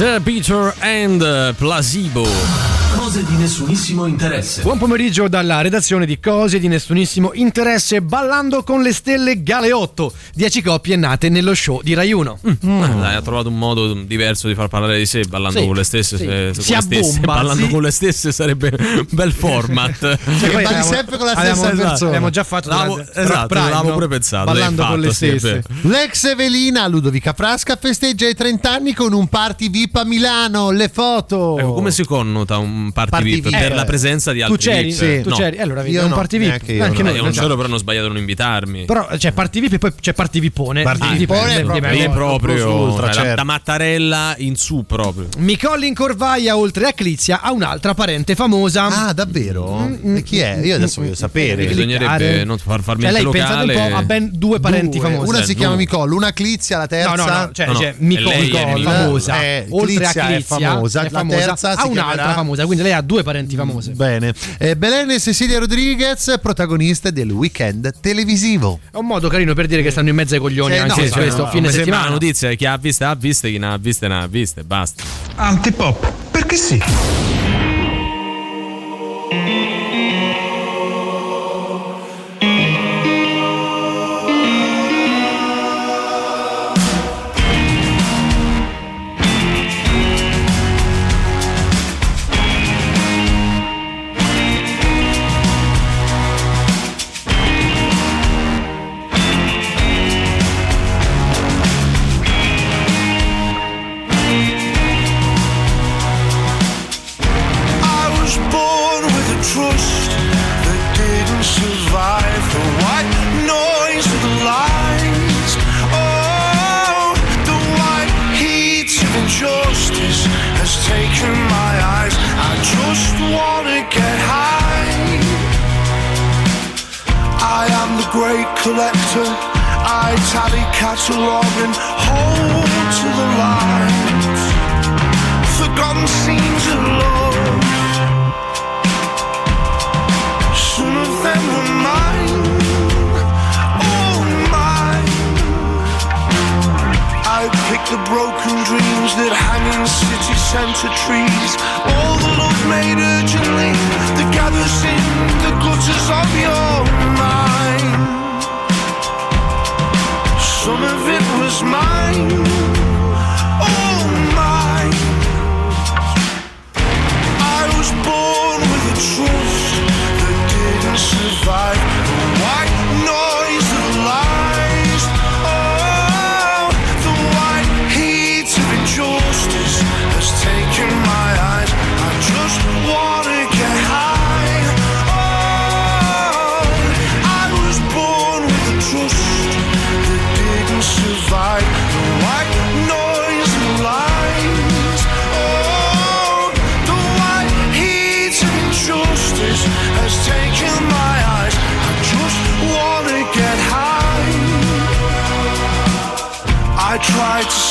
Speaker 19: The
Speaker 3: Peter and
Speaker 20: uh, Placebo. Nessunissimo interesse.
Speaker 5: Buon pomeriggio dalla redazione di Cose di nessunissimo interesse Ballando con le stelle Galeotto 10 coppie nate nello show di Rai 1
Speaker 3: Ah, Dai, ha trovato un modo diverso di far parlare di sé ballando
Speaker 5: Sì,
Speaker 3: con le stesse.
Speaker 5: sì.
Speaker 3: se-
Speaker 5: Si
Speaker 3: con le stesse.
Speaker 5: abbomba,
Speaker 3: Ballando
Speaker 5: sì.
Speaker 3: con le stesse sarebbe un bel format.
Speaker 5: Cioè, poi abbiamo- abbiamo- Abbiamo già fatto
Speaker 3: L'avevo-
Speaker 5: durante-
Speaker 3: esatto,
Speaker 5: Prime,
Speaker 3: l'avevo
Speaker 5: no?
Speaker 3: pure pensato.
Speaker 5: Ballando
Speaker 3: l'hai
Speaker 5: con le
Speaker 3: fatto,
Speaker 5: stesse.
Speaker 6: L'ex Evelina Ludovica Frasca festeggia i 30 anni con un party VIP a Milano. Le foto.
Speaker 3: Ecco, come si connota un party,
Speaker 6: Party
Speaker 3: VIP?
Speaker 6: VIP.
Speaker 3: Per la presenza di
Speaker 5: Tu
Speaker 3: altri
Speaker 5: c'eri?
Speaker 3: VIP?
Speaker 5: Sì. Tu
Speaker 3: No.
Speaker 5: c'eri? Allora vedi,
Speaker 6: Io
Speaker 5: è un
Speaker 6: no,
Speaker 5: party VIP
Speaker 6: io,
Speaker 5: Anche
Speaker 6: no.
Speaker 5: noi
Speaker 3: Io non
Speaker 5: esatto.
Speaker 3: c'ero, però hanno sbagliato a non invitarmi.
Speaker 5: Però c'è party VIP e poi c'è party VIPone
Speaker 3: Party
Speaker 5: Dipende,
Speaker 3: Vipone proprio, lì proprio
Speaker 6: ultra,
Speaker 3: cioè, da-
Speaker 6: certo.
Speaker 3: da Mattarella in su proprio.
Speaker 5: Micolli in Corvaia, oltre a Clizia, ha un'altra parente famosa.
Speaker 6: Ah, davvero? E chi è? Io adesso voglio sapere.
Speaker 3: Bisognerebbe non far farmi
Speaker 5: Cioè, lei pensate un
Speaker 3: locale.
Speaker 5: po' ha ben due parenti
Speaker 6: Due.
Speaker 5: famosi.
Speaker 6: Una si
Speaker 3: Eh,
Speaker 6: chiama
Speaker 3: due.
Speaker 6: Micollo, una Clizia, la terza.
Speaker 5: No, no, no, cioè,
Speaker 3: No, no,
Speaker 5: c'è
Speaker 3: e
Speaker 5: Micol-
Speaker 3: lei è
Speaker 5: Micol-
Speaker 3: Nicole.
Speaker 5: famosa,
Speaker 6: Eh,
Speaker 5: oltre a
Speaker 6: Clizia famosa, la terza
Speaker 5: ha un'altra famosa, quindi lei ha due parenti famose.
Speaker 6: Bene. Eh, Belen e Cecilia Rodriguez, protagoniste del weekend televisivo.
Speaker 5: È un modo carino per dire che stanno in mezzo ai coglioni
Speaker 6: Sì,
Speaker 5: anche
Speaker 6: no,
Speaker 5: su
Speaker 6: cioè,
Speaker 5: questo
Speaker 6: no,
Speaker 5: fine settimana.
Speaker 3: la notizia chi ha viste ha viste, chi non ha viste non ha viste, basta.
Speaker 21: Antipop, perché sì?
Speaker 8: Tally catalog and hold to the lines forgotten scenes of love. Some of them were mine, all oh, mine. I pick the broken dreams that hang in city centre trees. All the love made urgently that gathers in the gutters of your Some of it was mine. I was born with a trust that didn't survive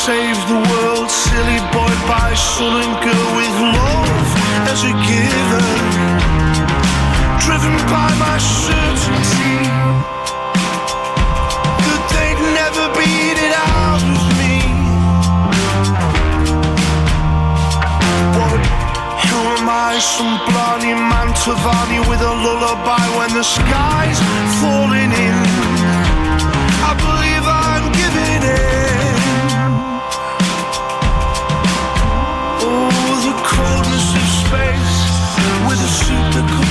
Speaker 8: save the world, silly boy by son and girl with love as a given. Driven by my certainty that they'd never beat it out of me. What? Who am I? Some blarney Mantovani with a lullaby when the sky's falling in. With a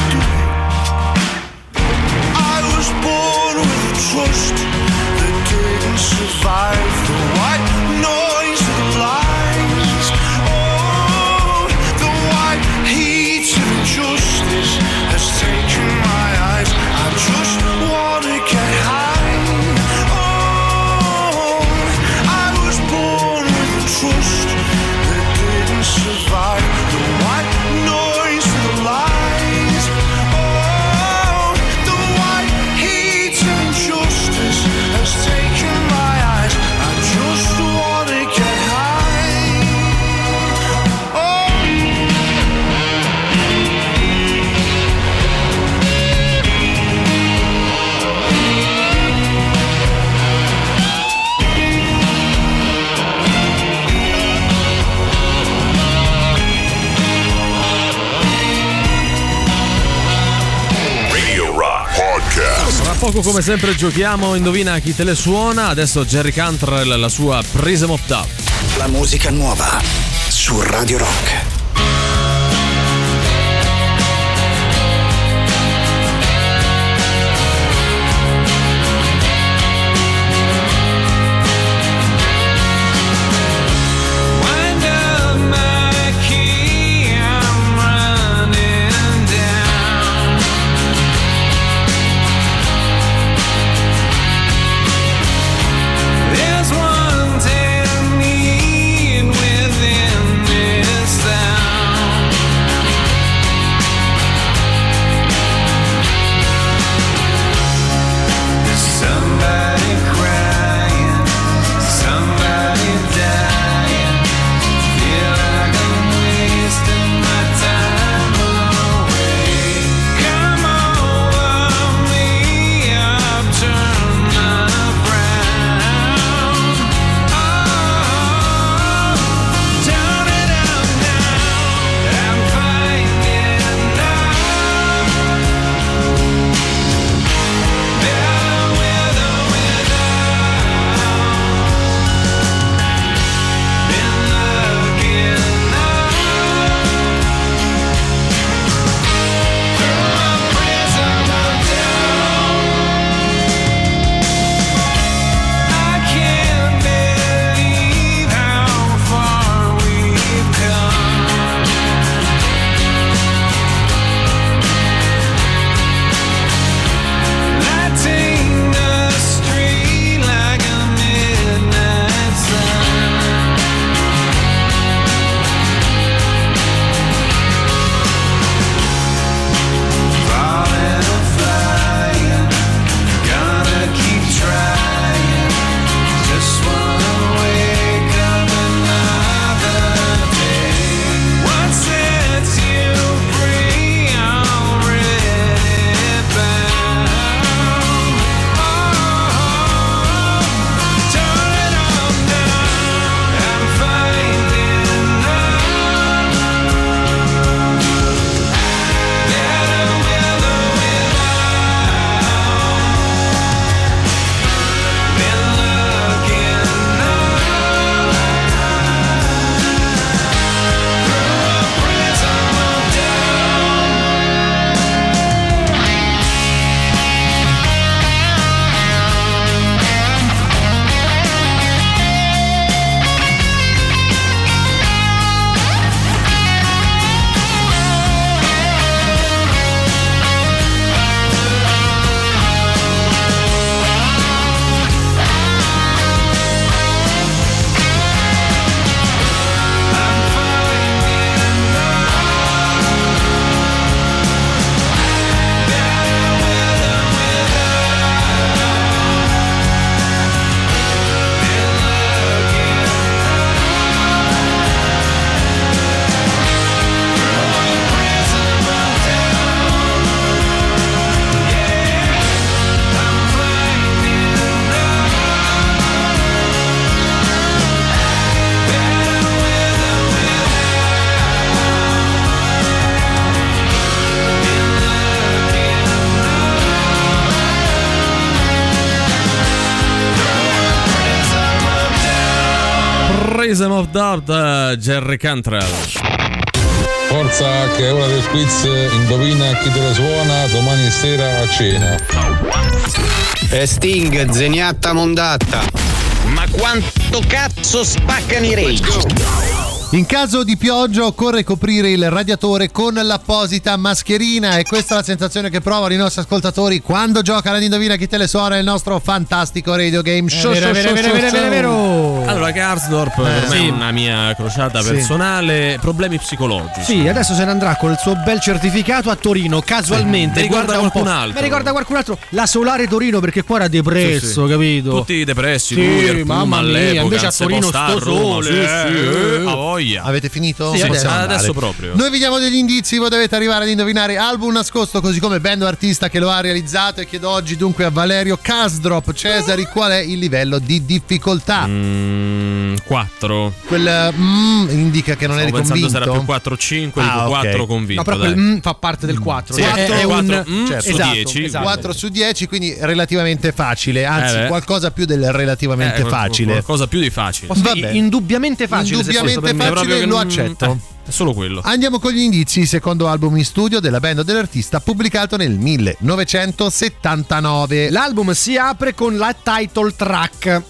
Speaker 3: poco come sempre giochiamo Indovina chi te le suona. Adesso Jerry Cantrell, la sua Prism of Doubt.
Speaker 8: La musica nuova su Radio Rock.
Speaker 22: Prism of
Speaker 3: Doubt, eh, Jerry Cantrell.
Speaker 23: Forza che è ora del quiz Indovina chi te lo suona domani sera a cena.
Speaker 12: E Sting, zeniatta mondatta. Ma quanto cazzo spaccano i rage?
Speaker 6: In caso di pioggia occorre coprire il radiatore con l'apposita mascherina e questa è la sensazione che provano i nostri ascoltatori quando gioca l'Indovina chi te le suona il nostro fantastico radio game show.
Speaker 5: vero,
Speaker 6: show,
Speaker 5: vero,
Speaker 6: show,
Speaker 5: vero,
Speaker 6: show,
Speaker 5: vero,
Speaker 6: show.
Speaker 5: vero, vero.
Speaker 3: Allora, Karsdorp
Speaker 5: Eh,
Speaker 3: per me
Speaker 5: sì.
Speaker 3: è una mia crociata
Speaker 5: Sì.
Speaker 3: personale, problemi psicologici.
Speaker 5: Sì, adesso se ne andrà con il suo bel certificato a Torino, casualmente.
Speaker 3: Mi ricorda qualcun
Speaker 5: po'.
Speaker 3: altro.
Speaker 5: Mi ricorda qualcun altro. La Solare Torino perché qua era depresso,
Speaker 3: Sì, sì.
Speaker 5: capito?
Speaker 3: Tutti depressi,
Speaker 5: Sì,
Speaker 3: lui,
Speaker 5: mamma mia,
Speaker 3: all'epoca,
Speaker 5: invece a Torino
Speaker 3: sta
Speaker 5: sto
Speaker 3: a
Speaker 5: sole,
Speaker 3: sì,
Speaker 5: eh,
Speaker 3: sì,
Speaker 5: eh,
Speaker 3: eh, a voglia.
Speaker 24: Voglia.
Speaker 6: Avete finito?
Speaker 24: Sì, adesso, adesso proprio.
Speaker 6: Noi vi diamo degli indizi, voi dovete arrivare ad indovinare album nascosto, così come band o artista che lo ha realizzato. E chiedo oggi dunque a Valerio Casdrop Cesari qual è il livello di difficoltà.
Speaker 24: Mm, 4.
Speaker 6: Quel mm, indica che non
Speaker 24: Stavo
Speaker 6: eri
Speaker 24: pensando
Speaker 6: convinto.
Speaker 24: sarà più 4 5,
Speaker 6: Ah,
Speaker 24: dico
Speaker 6: ok.
Speaker 24: 4 convinto.
Speaker 5: No, però
Speaker 24: dai.
Speaker 5: quel mm fa parte del 4.
Speaker 24: Sì,
Speaker 5: è,
Speaker 24: è
Speaker 5: è un
Speaker 24: 4, mm,
Speaker 6: certo.
Speaker 24: su
Speaker 5: esatto,
Speaker 24: 10.
Speaker 5: esatto.
Speaker 6: 4 su 10, quindi relativamente facile, anzi
Speaker 24: Eh
Speaker 6: qualcosa più del relativamente
Speaker 24: Eh,
Speaker 6: facile.
Speaker 24: Qualcosa più di facile.
Speaker 6: Vabbè.
Speaker 5: indubbiamente facile.
Speaker 6: Indubbiamente
Speaker 5: questo
Speaker 6: facile,
Speaker 24: Proprio che
Speaker 6: lo
Speaker 24: non-
Speaker 6: accetto.
Speaker 24: eh, è solo quello.
Speaker 6: Andiamo con gli indizi, secondo album in studio della band o dell'artista pubblicato nel 1979.
Speaker 5: L'album si apre con la title track.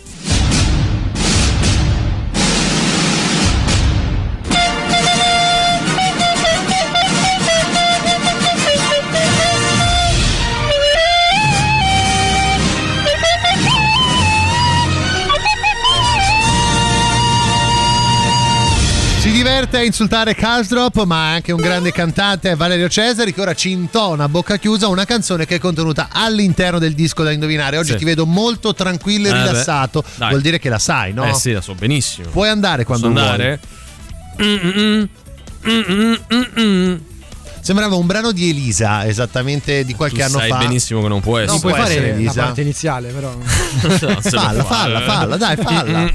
Speaker 6: Diverte a insultare Casdrop, ma anche un grande cantante, Valerio Cesari, che ora ci intona a bocca chiusa una canzone che è contenuta all'interno del disco da indovinare. Oggi
Speaker 24: Sì.
Speaker 6: ti vedo molto tranquillo e
Speaker 24: Eh
Speaker 6: rilassato. Vuol dire che la sai, no?
Speaker 24: Eh sì, la so benissimo.
Speaker 6: Puoi andare quando
Speaker 24: Posso
Speaker 6: vuoi.
Speaker 24: andare? Mm-mm. Mm-mm. Mm-mm.
Speaker 6: Sembrava un brano di Elisa, esattamente di qualche
Speaker 24: Tu
Speaker 6: anno
Speaker 24: sai
Speaker 6: fa.
Speaker 24: benissimo che non può essere.
Speaker 6: Non
Speaker 5: Puoi
Speaker 6: può essere,
Speaker 5: fare la
Speaker 6: Elisa.
Speaker 5: parte iniziale, però.
Speaker 24: No,
Speaker 6: Falla,
Speaker 24: fa,
Speaker 6: falla, falla, dai, falla.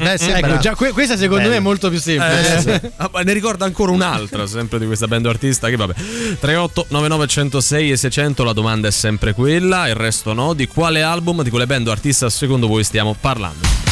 Speaker 6: Eh, sembra-
Speaker 5: Ecco, già que- questa secondo
Speaker 6: Bello.
Speaker 5: me è molto più semplice.
Speaker 24: Eh, ah, ma ne ricorda ancora un'altra, sempre di questa band o artista. Che vabbè, 38 99 106 e 600. La domanda è sempre quella, il resto no. Di quale album, di quale band o artista secondo voi stiamo parlando?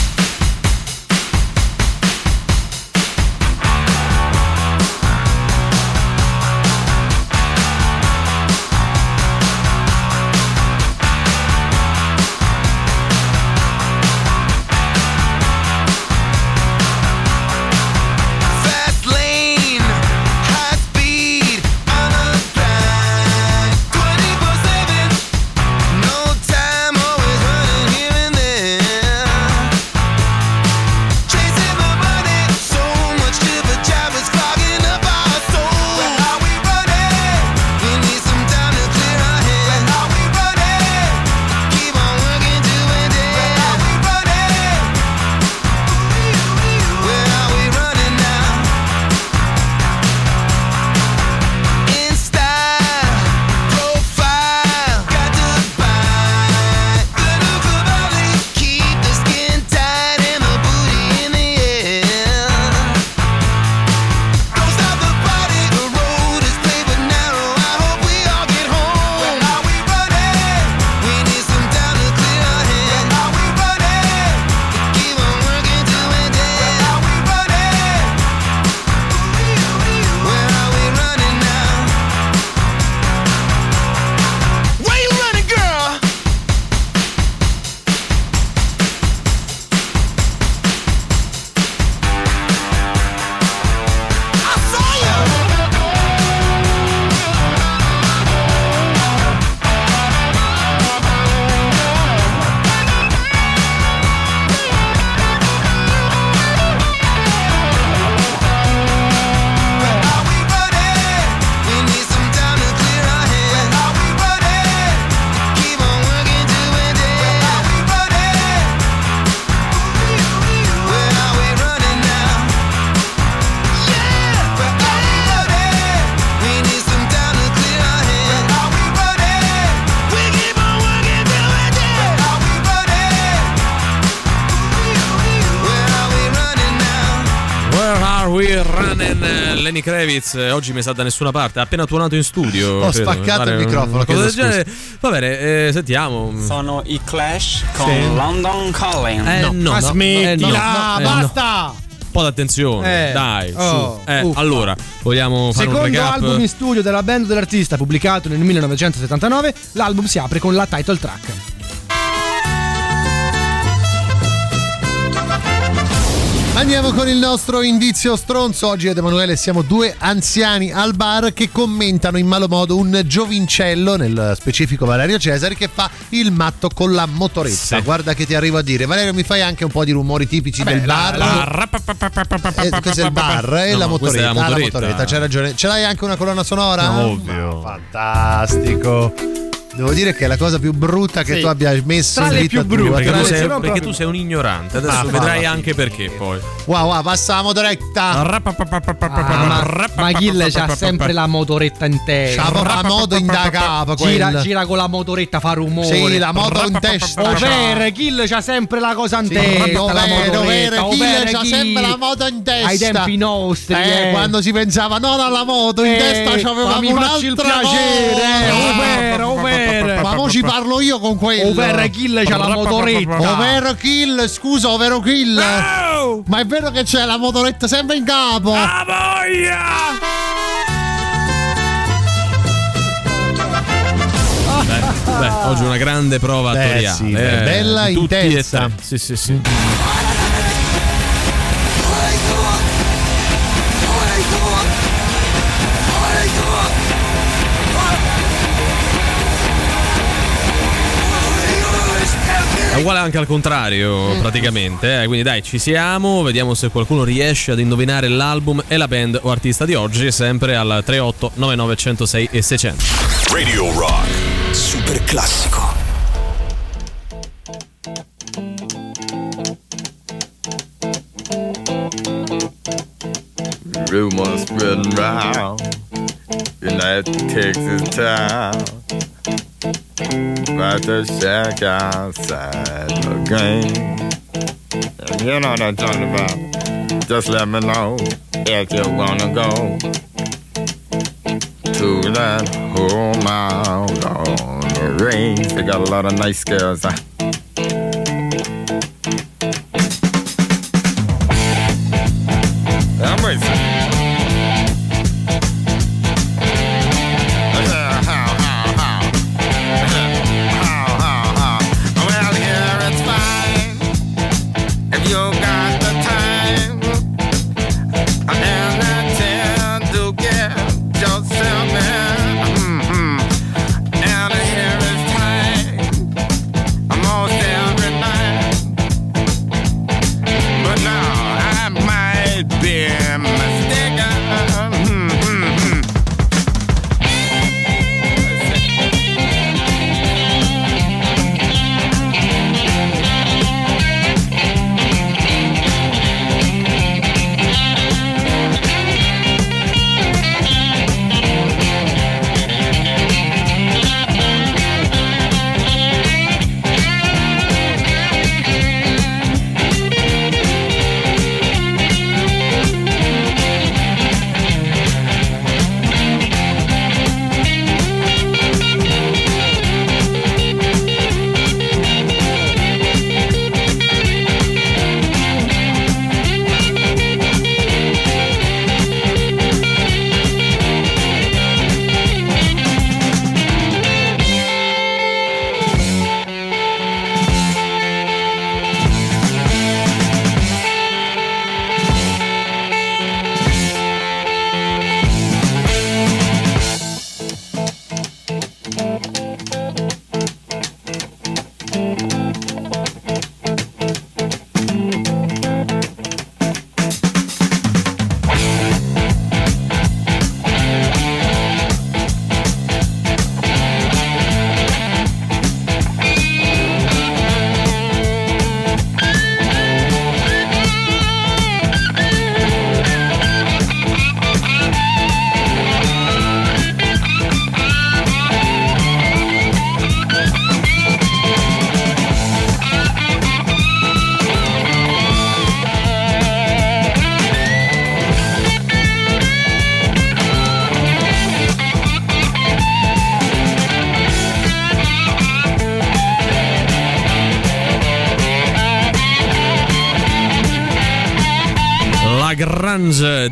Speaker 24: Kravitz eh, oggi mi sa da nessuna parte, ha appena tuonato in studio.
Speaker 6: Ho
Speaker 24: credo,
Speaker 6: spaccato
Speaker 24: pare
Speaker 6: il microfono,
Speaker 24: cosa del genere. Va bene, eh, sentiamo.
Speaker 3: Sono i Clash con
Speaker 24: Sì.
Speaker 3: London Calling.
Speaker 24: Eh, no,
Speaker 5: Ma
Speaker 24: no,
Speaker 5: smettila,
Speaker 24: eh, no, no, eh, no.
Speaker 5: basta!
Speaker 24: Un po' d'attenzione,
Speaker 5: Eh,
Speaker 24: dai,
Speaker 5: oh,
Speaker 24: su. Eh, allora, vogliamo fare un
Speaker 5: Secondo
Speaker 24: recap?
Speaker 5: album in studio della band dell'artista pubblicato nel 1979, l'album si apre con la title track.
Speaker 6: Andiamo con il nostro indizio stronzo. Oggi ad Emanuele siamo due anziani al bar che commentano in malo modo un giovincello, nel specifico Valerio Cesari, che fa il matto con la motoretta.
Speaker 24: Sì.
Speaker 6: Guarda che ti arrivo a dire. Valerio, mi fai anche un po' di rumori tipici del bar. Eh, questo è il bar e
Speaker 24: No,
Speaker 6: la
Speaker 24: no,
Speaker 6: motoretta.
Speaker 24: la
Speaker 6: Ah, la
Speaker 24: motoretta.
Speaker 6: motoretta, c'hai ragione. Ce l'hai anche una colonna sonora?
Speaker 24: Ovvio.
Speaker 6: Ma fantastico. Devo dire che è la cosa più brutta che
Speaker 5: Sì.
Speaker 6: tu abbia messo
Speaker 5: Tra
Speaker 6: in vita
Speaker 5: più brutte,
Speaker 6: tua.
Speaker 3: Perché, tu sei, perché
Speaker 5: proprio-
Speaker 3: tu sei un ignorante. Adesso
Speaker 6: Ah,
Speaker 3: vedrai
Speaker 6: va.
Speaker 3: anche perché poi.
Speaker 6: Wow, wow, passa la motoretta.
Speaker 5: Ah, ma, ma Gil c'ha sempre la motoretta in testa.
Speaker 6: C'ha proprio la moto in da capo.
Speaker 5: Gira, gira con la motoretta, fa rumore.
Speaker 6: Sì, la moto in testa.
Speaker 5: Ovvero, Gil c'ha sempre la cosa in
Speaker 6: Sì,
Speaker 5: testa.
Speaker 6: ovvero, Kill
Speaker 5: ovvero,
Speaker 6: c'ha sempre la moto in testa.
Speaker 5: Ai tempi nostri,
Speaker 6: Eh,
Speaker 5: eh.
Speaker 6: quando si pensava non alla moto, in
Speaker 5: Eh,
Speaker 6: testa
Speaker 5: facci il
Speaker 6: un'altra
Speaker 5: piacere, eh,
Speaker 6: moto.
Speaker 5: Ovvero.
Speaker 6: Ma mo ci parlo io con quello.
Speaker 5: Ovvero Kill c'ha la motoretta.
Speaker 6: Ovvero Kill, scusa, ovvero Kill. Ma è vero che c'è la motoretta sempre in capo.
Speaker 25: A voglia!
Speaker 3: Beh, beh, oggi una grande prova
Speaker 6: Beh,
Speaker 3: attoriale.
Speaker 6: sì,
Speaker 3: eh,
Speaker 6: bella intensa.
Speaker 3: Sì, sì, sì. È uguale anche al contrario, praticamente. eh. Quindi dai, ci siamo. Vediamo se qualcuno riesce ad indovinare l'album e la band o artista di oggi. Sempre al 38 99 106 e 600.
Speaker 1: Radio Rock. Super classico.
Speaker 26: Rumors spreading round in that Texas town. About the shack outside the. And you know what I'm talking about. Just let me know if you wanna go to that whole out on the range. They got a lot of nice girls. Huh?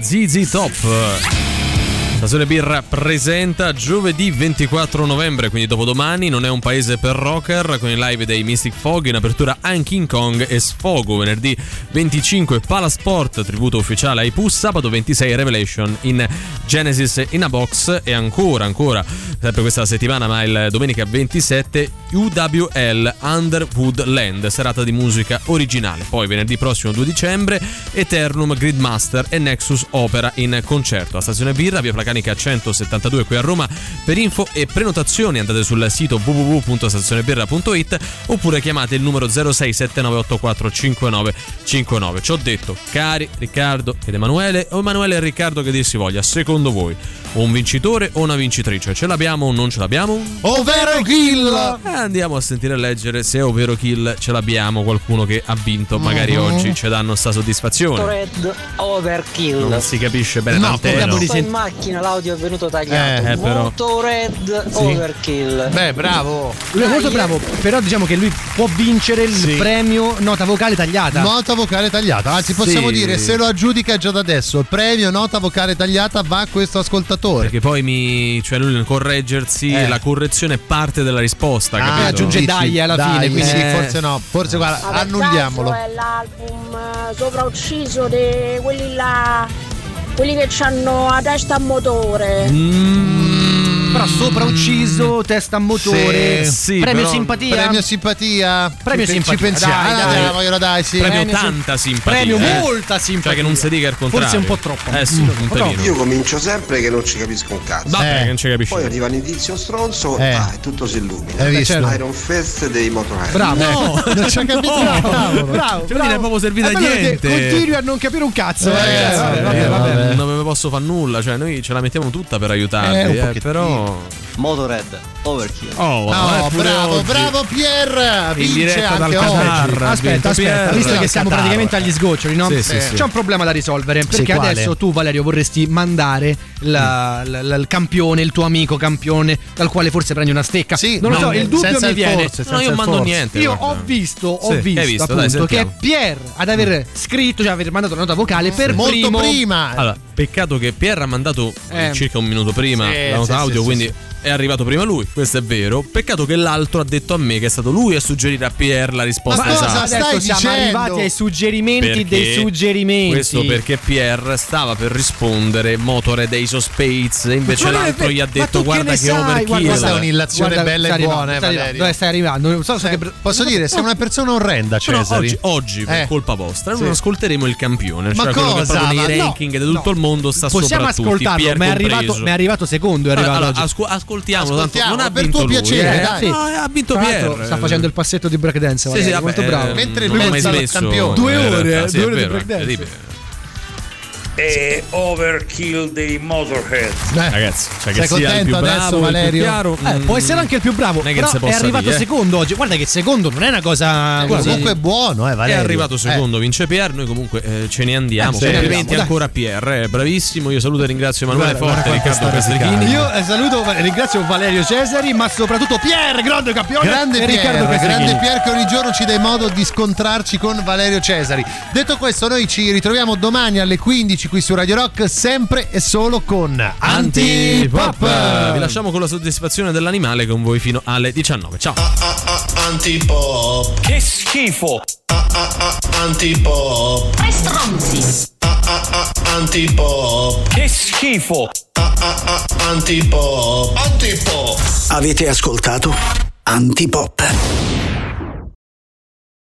Speaker 3: ZZ Top. Stazione Birra presenta giovedì 24 novembre, quindi dopodomani, non è un paese per rocker, con il live dei Mystic Fog in apertura anche King Kong e Sfogo, venerdì 25 Palasport, tributo ufficiale ai Pooh, sabato 26 Revelation in Genesis in a Box e ancora, ancora, sempre questa settimana, ma il domenica 27 UWL Underwood Land, serata di musica originale. Poi venerdì prossimo 2 dicembre Eternum Gridmaster e Nexus Opera in concerto. La stazione Birra, via Placali Meccanica 172 qui a Roma. Per info e prenotazioni andate sul sito www.stazionebirra.it oppure chiamate il numero 0679845959. Ci ho detto, cari Riccardo ed Emanuele, o Emanuele e Riccardo che dir si voglia, secondo voi un vincitore o una vincitrice? Ce l'abbiamo o non ce l'abbiamo?
Speaker 6: Ovvero kill!
Speaker 3: Eh, andiamo a sentire e leggere se è ovvero kill ce l'abbiamo, qualcuno che ha vinto, magari
Speaker 6: Mhm.
Speaker 3: oggi ci danno sta soddisfazione.
Speaker 27: Red Overkill.
Speaker 3: Non si capisce bene
Speaker 27: No, proprio
Speaker 3: no.
Speaker 27: sto in macchina, l'audio è venuto tagliato.
Speaker 3: Eh, eh, però.
Speaker 27: Motored
Speaker 3: Sì.
Speaker 27: Overkill.
Speaker 6: Beh, bravo.
Speaker 5: Lui è molto bravo, però diciamo che lui può vincere il
Speaker 6: Sì.
Speaker 5: premio nota vocale tagliata.
Speaker 6: Nota vocale tagliata, anzi possiamo
Speaker 5: Sì.
Speaker 6: dire se lo aggiudica già da adesso, il premio nota vocale tagliata va a questo ascoltatore.
Speaker 3: Perché poi mi. cioè lui nel correggersi,
Speaker 6: Eh.
Speaker 3: la correzione è parte della risposta.
Speaker 6: Ah,
Speaker 3: capito?
Speaker 6: aggiunge
Speaker 5: Dici, dai alla
Speaker 6: dai,
Speaker 5: fine, quindi-
Speaker 3: Eh.
Speaker 6: forse no, forse guarda,
Speaker 28: Ma
Speaker 6: annulliamolo.
Speaker 28: è l'album eh, sopraucciso di quelli là. Quelli che hanno la testa a motore.
Speaker 5: Però sopra ucciso, testa a motore.
Speaker 6: Sì, sì,
Speaker 5: premio
Speaker 6: però-
Speaker 5: simpatia.
Speaker 6: Premio simpatia.
Speaker 5: Premio
Speaker 6: Ci-
Speaker 5: simpatia.
Speaker 6: Ci pensiamo.
Speaker 5: Dai,
Speaker 6: Ah,
Speaker 5: dai.
Speaker 6: dai, voglio dai, sì.
Speaker 3: Premio
Speaker 5: Premio
Speaker 3: tanta simpatia.
Speaker 5: Premio
Speaker 3: eh.
Speaker 5: molta simpatia.
Speaker 3: Cioè che non si dica il contrario.
Speaker 5: Forse un po' troppo.
Speaker 3: Eh sì,
Speaker 5: Mm,
Speaker 3: un pelino.
Speaker 29: Io comincio sempre che non ci capisco un cazzo.
Speaker 3: Vabbè, che non ci capisci.
Speaker 29: Poi arriva un indizio stronzo
Speaker 6: Eh.
Speaker 29: ah, e tutto si illumina.
Speaker 6: Hai visto?
Speaker 29: Certo. Iron Fest dei Motorhead.
Speaker 5: Bravo.
Speaker 6: No, non ci ha capito.
Speaker 3: No.
Speaker 6: Bravo.
Speaker 5: Bravo,
Speaker 3: Cioè, non è proprio servita
Speaker 5: che
Speaker 3: niente.
Speaker 5: Continui a non capire un cazzo.
Speaker 6: Eh,
Speaker 5: eh,
Speaker 6: ragazzi,
Speaker 5: vabbè,
Speaker 6: eh,
Speaker 5: vabbè, vabbè.
Speaker 3: Non posso fare nulla, cioè noi ce la mettiamo tutta per aiutarvi,
Speaker 6: Eh, un
Speaker 3: eh,
Speaker 27: Motored Overkill.
Speaker 3: Oh,
Speaker 6: No,
Speaker 3: eh,
Speaker 6: bravo,
Speaker 3: oggi.
Speaker 6: bravo Pier!
Speaker 3: In
Speaker 6: Vince
Speaker 3: diretta dal
Speaker 6: anche oggi.
Speaker 3: Qatar.
Speaker 5: Aspetta, aspetta,
Speaker 3: Pierre.
Speaker 5: visto che siamo
Speaker 6: Qatar.
Speaker 5: praticamente agli sgoccioli, no?
Speaker 3: Sì, sì, sì.
Speaker 5: C'è un problema da risolvere. Perché adesso tu, Valerio, vorresti mandare la- la- la- il campione, il tuo amico campione, dal quale forse prendi una stecca.
Speaker 6: Sì,
Speaker 5: non lo
Speaker 6: no,
Speaker 5: so, il dubbio
Speaker 6: senza
Speaker 5: mi
Speaker 6: il
Speaker 5: viene.
Speaker 6: forse,
Speaker 3: No, io
Speaker 6: il
Speaker 3: mando
Speaker 6: forse.
Speaker 3: niente.
Speaker 5: Io
Speaker 3: guarda.
Speaker 5: ho visto, ho visto,
Speaker 3: visto,
Speaker 5: appunto
Speaker 3: dai,
Speaker 5: che
Speaker 3: sentiamo.
Speaker 5: Pier ad aver scritto, cioè aver mandato la nota vocale per
Speaker 6: Molto
Speaker 5: primo.
Speaker 6: prima.
Speaker 3: Allora, peccato che Pierre ha mandato
Speaker 5: Eh.
Speaker 3: circa un minuto prima
Speaker 6: Sì,
Speaker 3: la nota
Speaker 6: sì,
Speaker 3: audio,
Speaker 6: sì,
Speaker 3: quindi
Speaker 6: sì,
Speaker 3: è arrivato prima lui, questo è vero. Peccato che l'altro ha detto a me che è stato lui a suggerire a Pierre la risposta
Speaker 6: Ma cosa
Speaker 3: esatta.
Speaker 6: stai
Speaker 5: Adesso siamo
Speaker 6: dicendo?
Speaker 5: arrivati ai suggerimenti
Speaker 3: Perché-
Speaker 5: dei suggerimenti.
Speaker 3: Questo perché Pierre stava per rispondere Motore dei Space e invece
Speaker 5: Ma
Speaker 3: l'altro gli ha
Speaker 5: Ma
Speaker 3: detto
Speaker 5: che
Speaker 3: guarda che
Speaker 5: sai?
Speaker 3: overkill.
Speaker 5: Guarda,
Speaker 6: Questa è un'illazione
Speaker 5: Guarda,
Speaker 6: bella e buona, eh,
Speaker 5: stai arrivando.
Speaker 6: Valerio.
Speaker 5: Dove stai arrivando? Non so se che-
Speaker 6: Posso dire, sei una persona orrenda, Cesari.
Speaker 3: oggi, oggi, per
Speaker 6: Eh.
Speaker 3: colpa vostra,
Speaker 6: Sì.
Speaker 3: non ascolteremo il campione.
Speaker 6: Ma
Speaker 3: cioè quello che
Speaker 6: cosa?
Speaker 3: proprio nei
Speaker 6: Ma no,
Speaker 3: ranking di tutto il mondo sta
Speaker 5: Possiamo
Speaker 3: sopra tutti,
Speaker 5: ascoltarlo, ma è, arrivato, ma secondo. È arrivato
Speaker 3: Allora,
Speaker 5: oggi.
Speaker 3: Asco- ascoltiamolo, tanto
Speaker 6: Ascoltiamo,
Speaker 3: non ha
Speaker 6: per
Speaker 3: vinto
Speaker 6: tuo
Speaker 3: lui,
Speaker 6: piacere,
Speaker 3: eh.
Speaker 6: dai.
Speaker 3: No, ha vinto Pierre.
Speaker 5: sta facendo il passetto di breakdance.
Speaker 3: Sì, sì,
Speaker 5: molto bravo.
Speaker 3: eh,
Speaker 6: Mentre
Speaker 3: non
Speaker 6: lui al
Speaker 3: smesso.
Speaker 6: campione.
Speaker 5: Due ore, eh, due
Speaker 3: è
Speaker 5: ore di breakdance.
Speaker 3: È.
Speaker 4: E Overkill dei Motorhead.
Speaker 6: Eh,
Speaker 3: Ragazzi, cioè che
Speaker 6: Sei
Speaker 3: sia il
Speaker 6: contento
Speaker 3: più
Speaker 6: adesso,
Speaker 3: bravo, il più
Speaker 6: Valerio?
Speaker 3: chiaro,
Speaker 5: Eh,
Speaker 3: mm,
Speaker 5: può essere anche il più bravo,
Speaker 3: è
Speaker 5: è arrivato
Speaker 3: dire, eh.
Speaker 5: secondo oggi. Guarda che secondo non è una cosa così.
Speaker 6: Comunque è buono, eh,
Speaker 3: È
Speaker 6: Valerio.
Speaker 3: arrivato secondo, vince Pierre. Noi comunque eh, ce ne andiamo.
Speaker 5: Eh,
Speaker 3: Complimenti
Speaker 5: dai.
Speaker 3: ancora a Pierre, è bravissimo. Io saluto e ringrazio Emanuele
Speaker 6: Guarda,
Speaker 3: Forte,
Speaker 6: guarda
Speaker 3: Riccardo Castrichini.
Speaker 5: Io eh, saluto, ringrazio Valerio Cesari, ma soprattutto Pierre, grande campione.
Speaker 6: Grande
Speaker 5: e
Speaker 6: Pier,
Speaker 5: Riccardo Castrichini.
Speaker 6: grande Pier che ogni giorno ci dà modo di scontrarci con Valerio Cesari. Detto questo, noi ci ritroviamo domani alle 15 qui su Radio Rock, sempre e solo con
Speaker 3: Antipop.
Speaker 6: Antipop.
Speaker 3: Vi lasciamo con la soddisfazione dell'animale con voi fino alle 19. Ciao.
Speaker 21: Antipop.
Speaker 4: Che schifo!
Speaker 21: Antipop.
Speaker 16: Tre stronzi.
Speaker 21: Antipop.
Speaker 4: Che schifo!
Speaker 21: Antipop. Antipop.
Speaker 1: Avete ascoltato Antipop.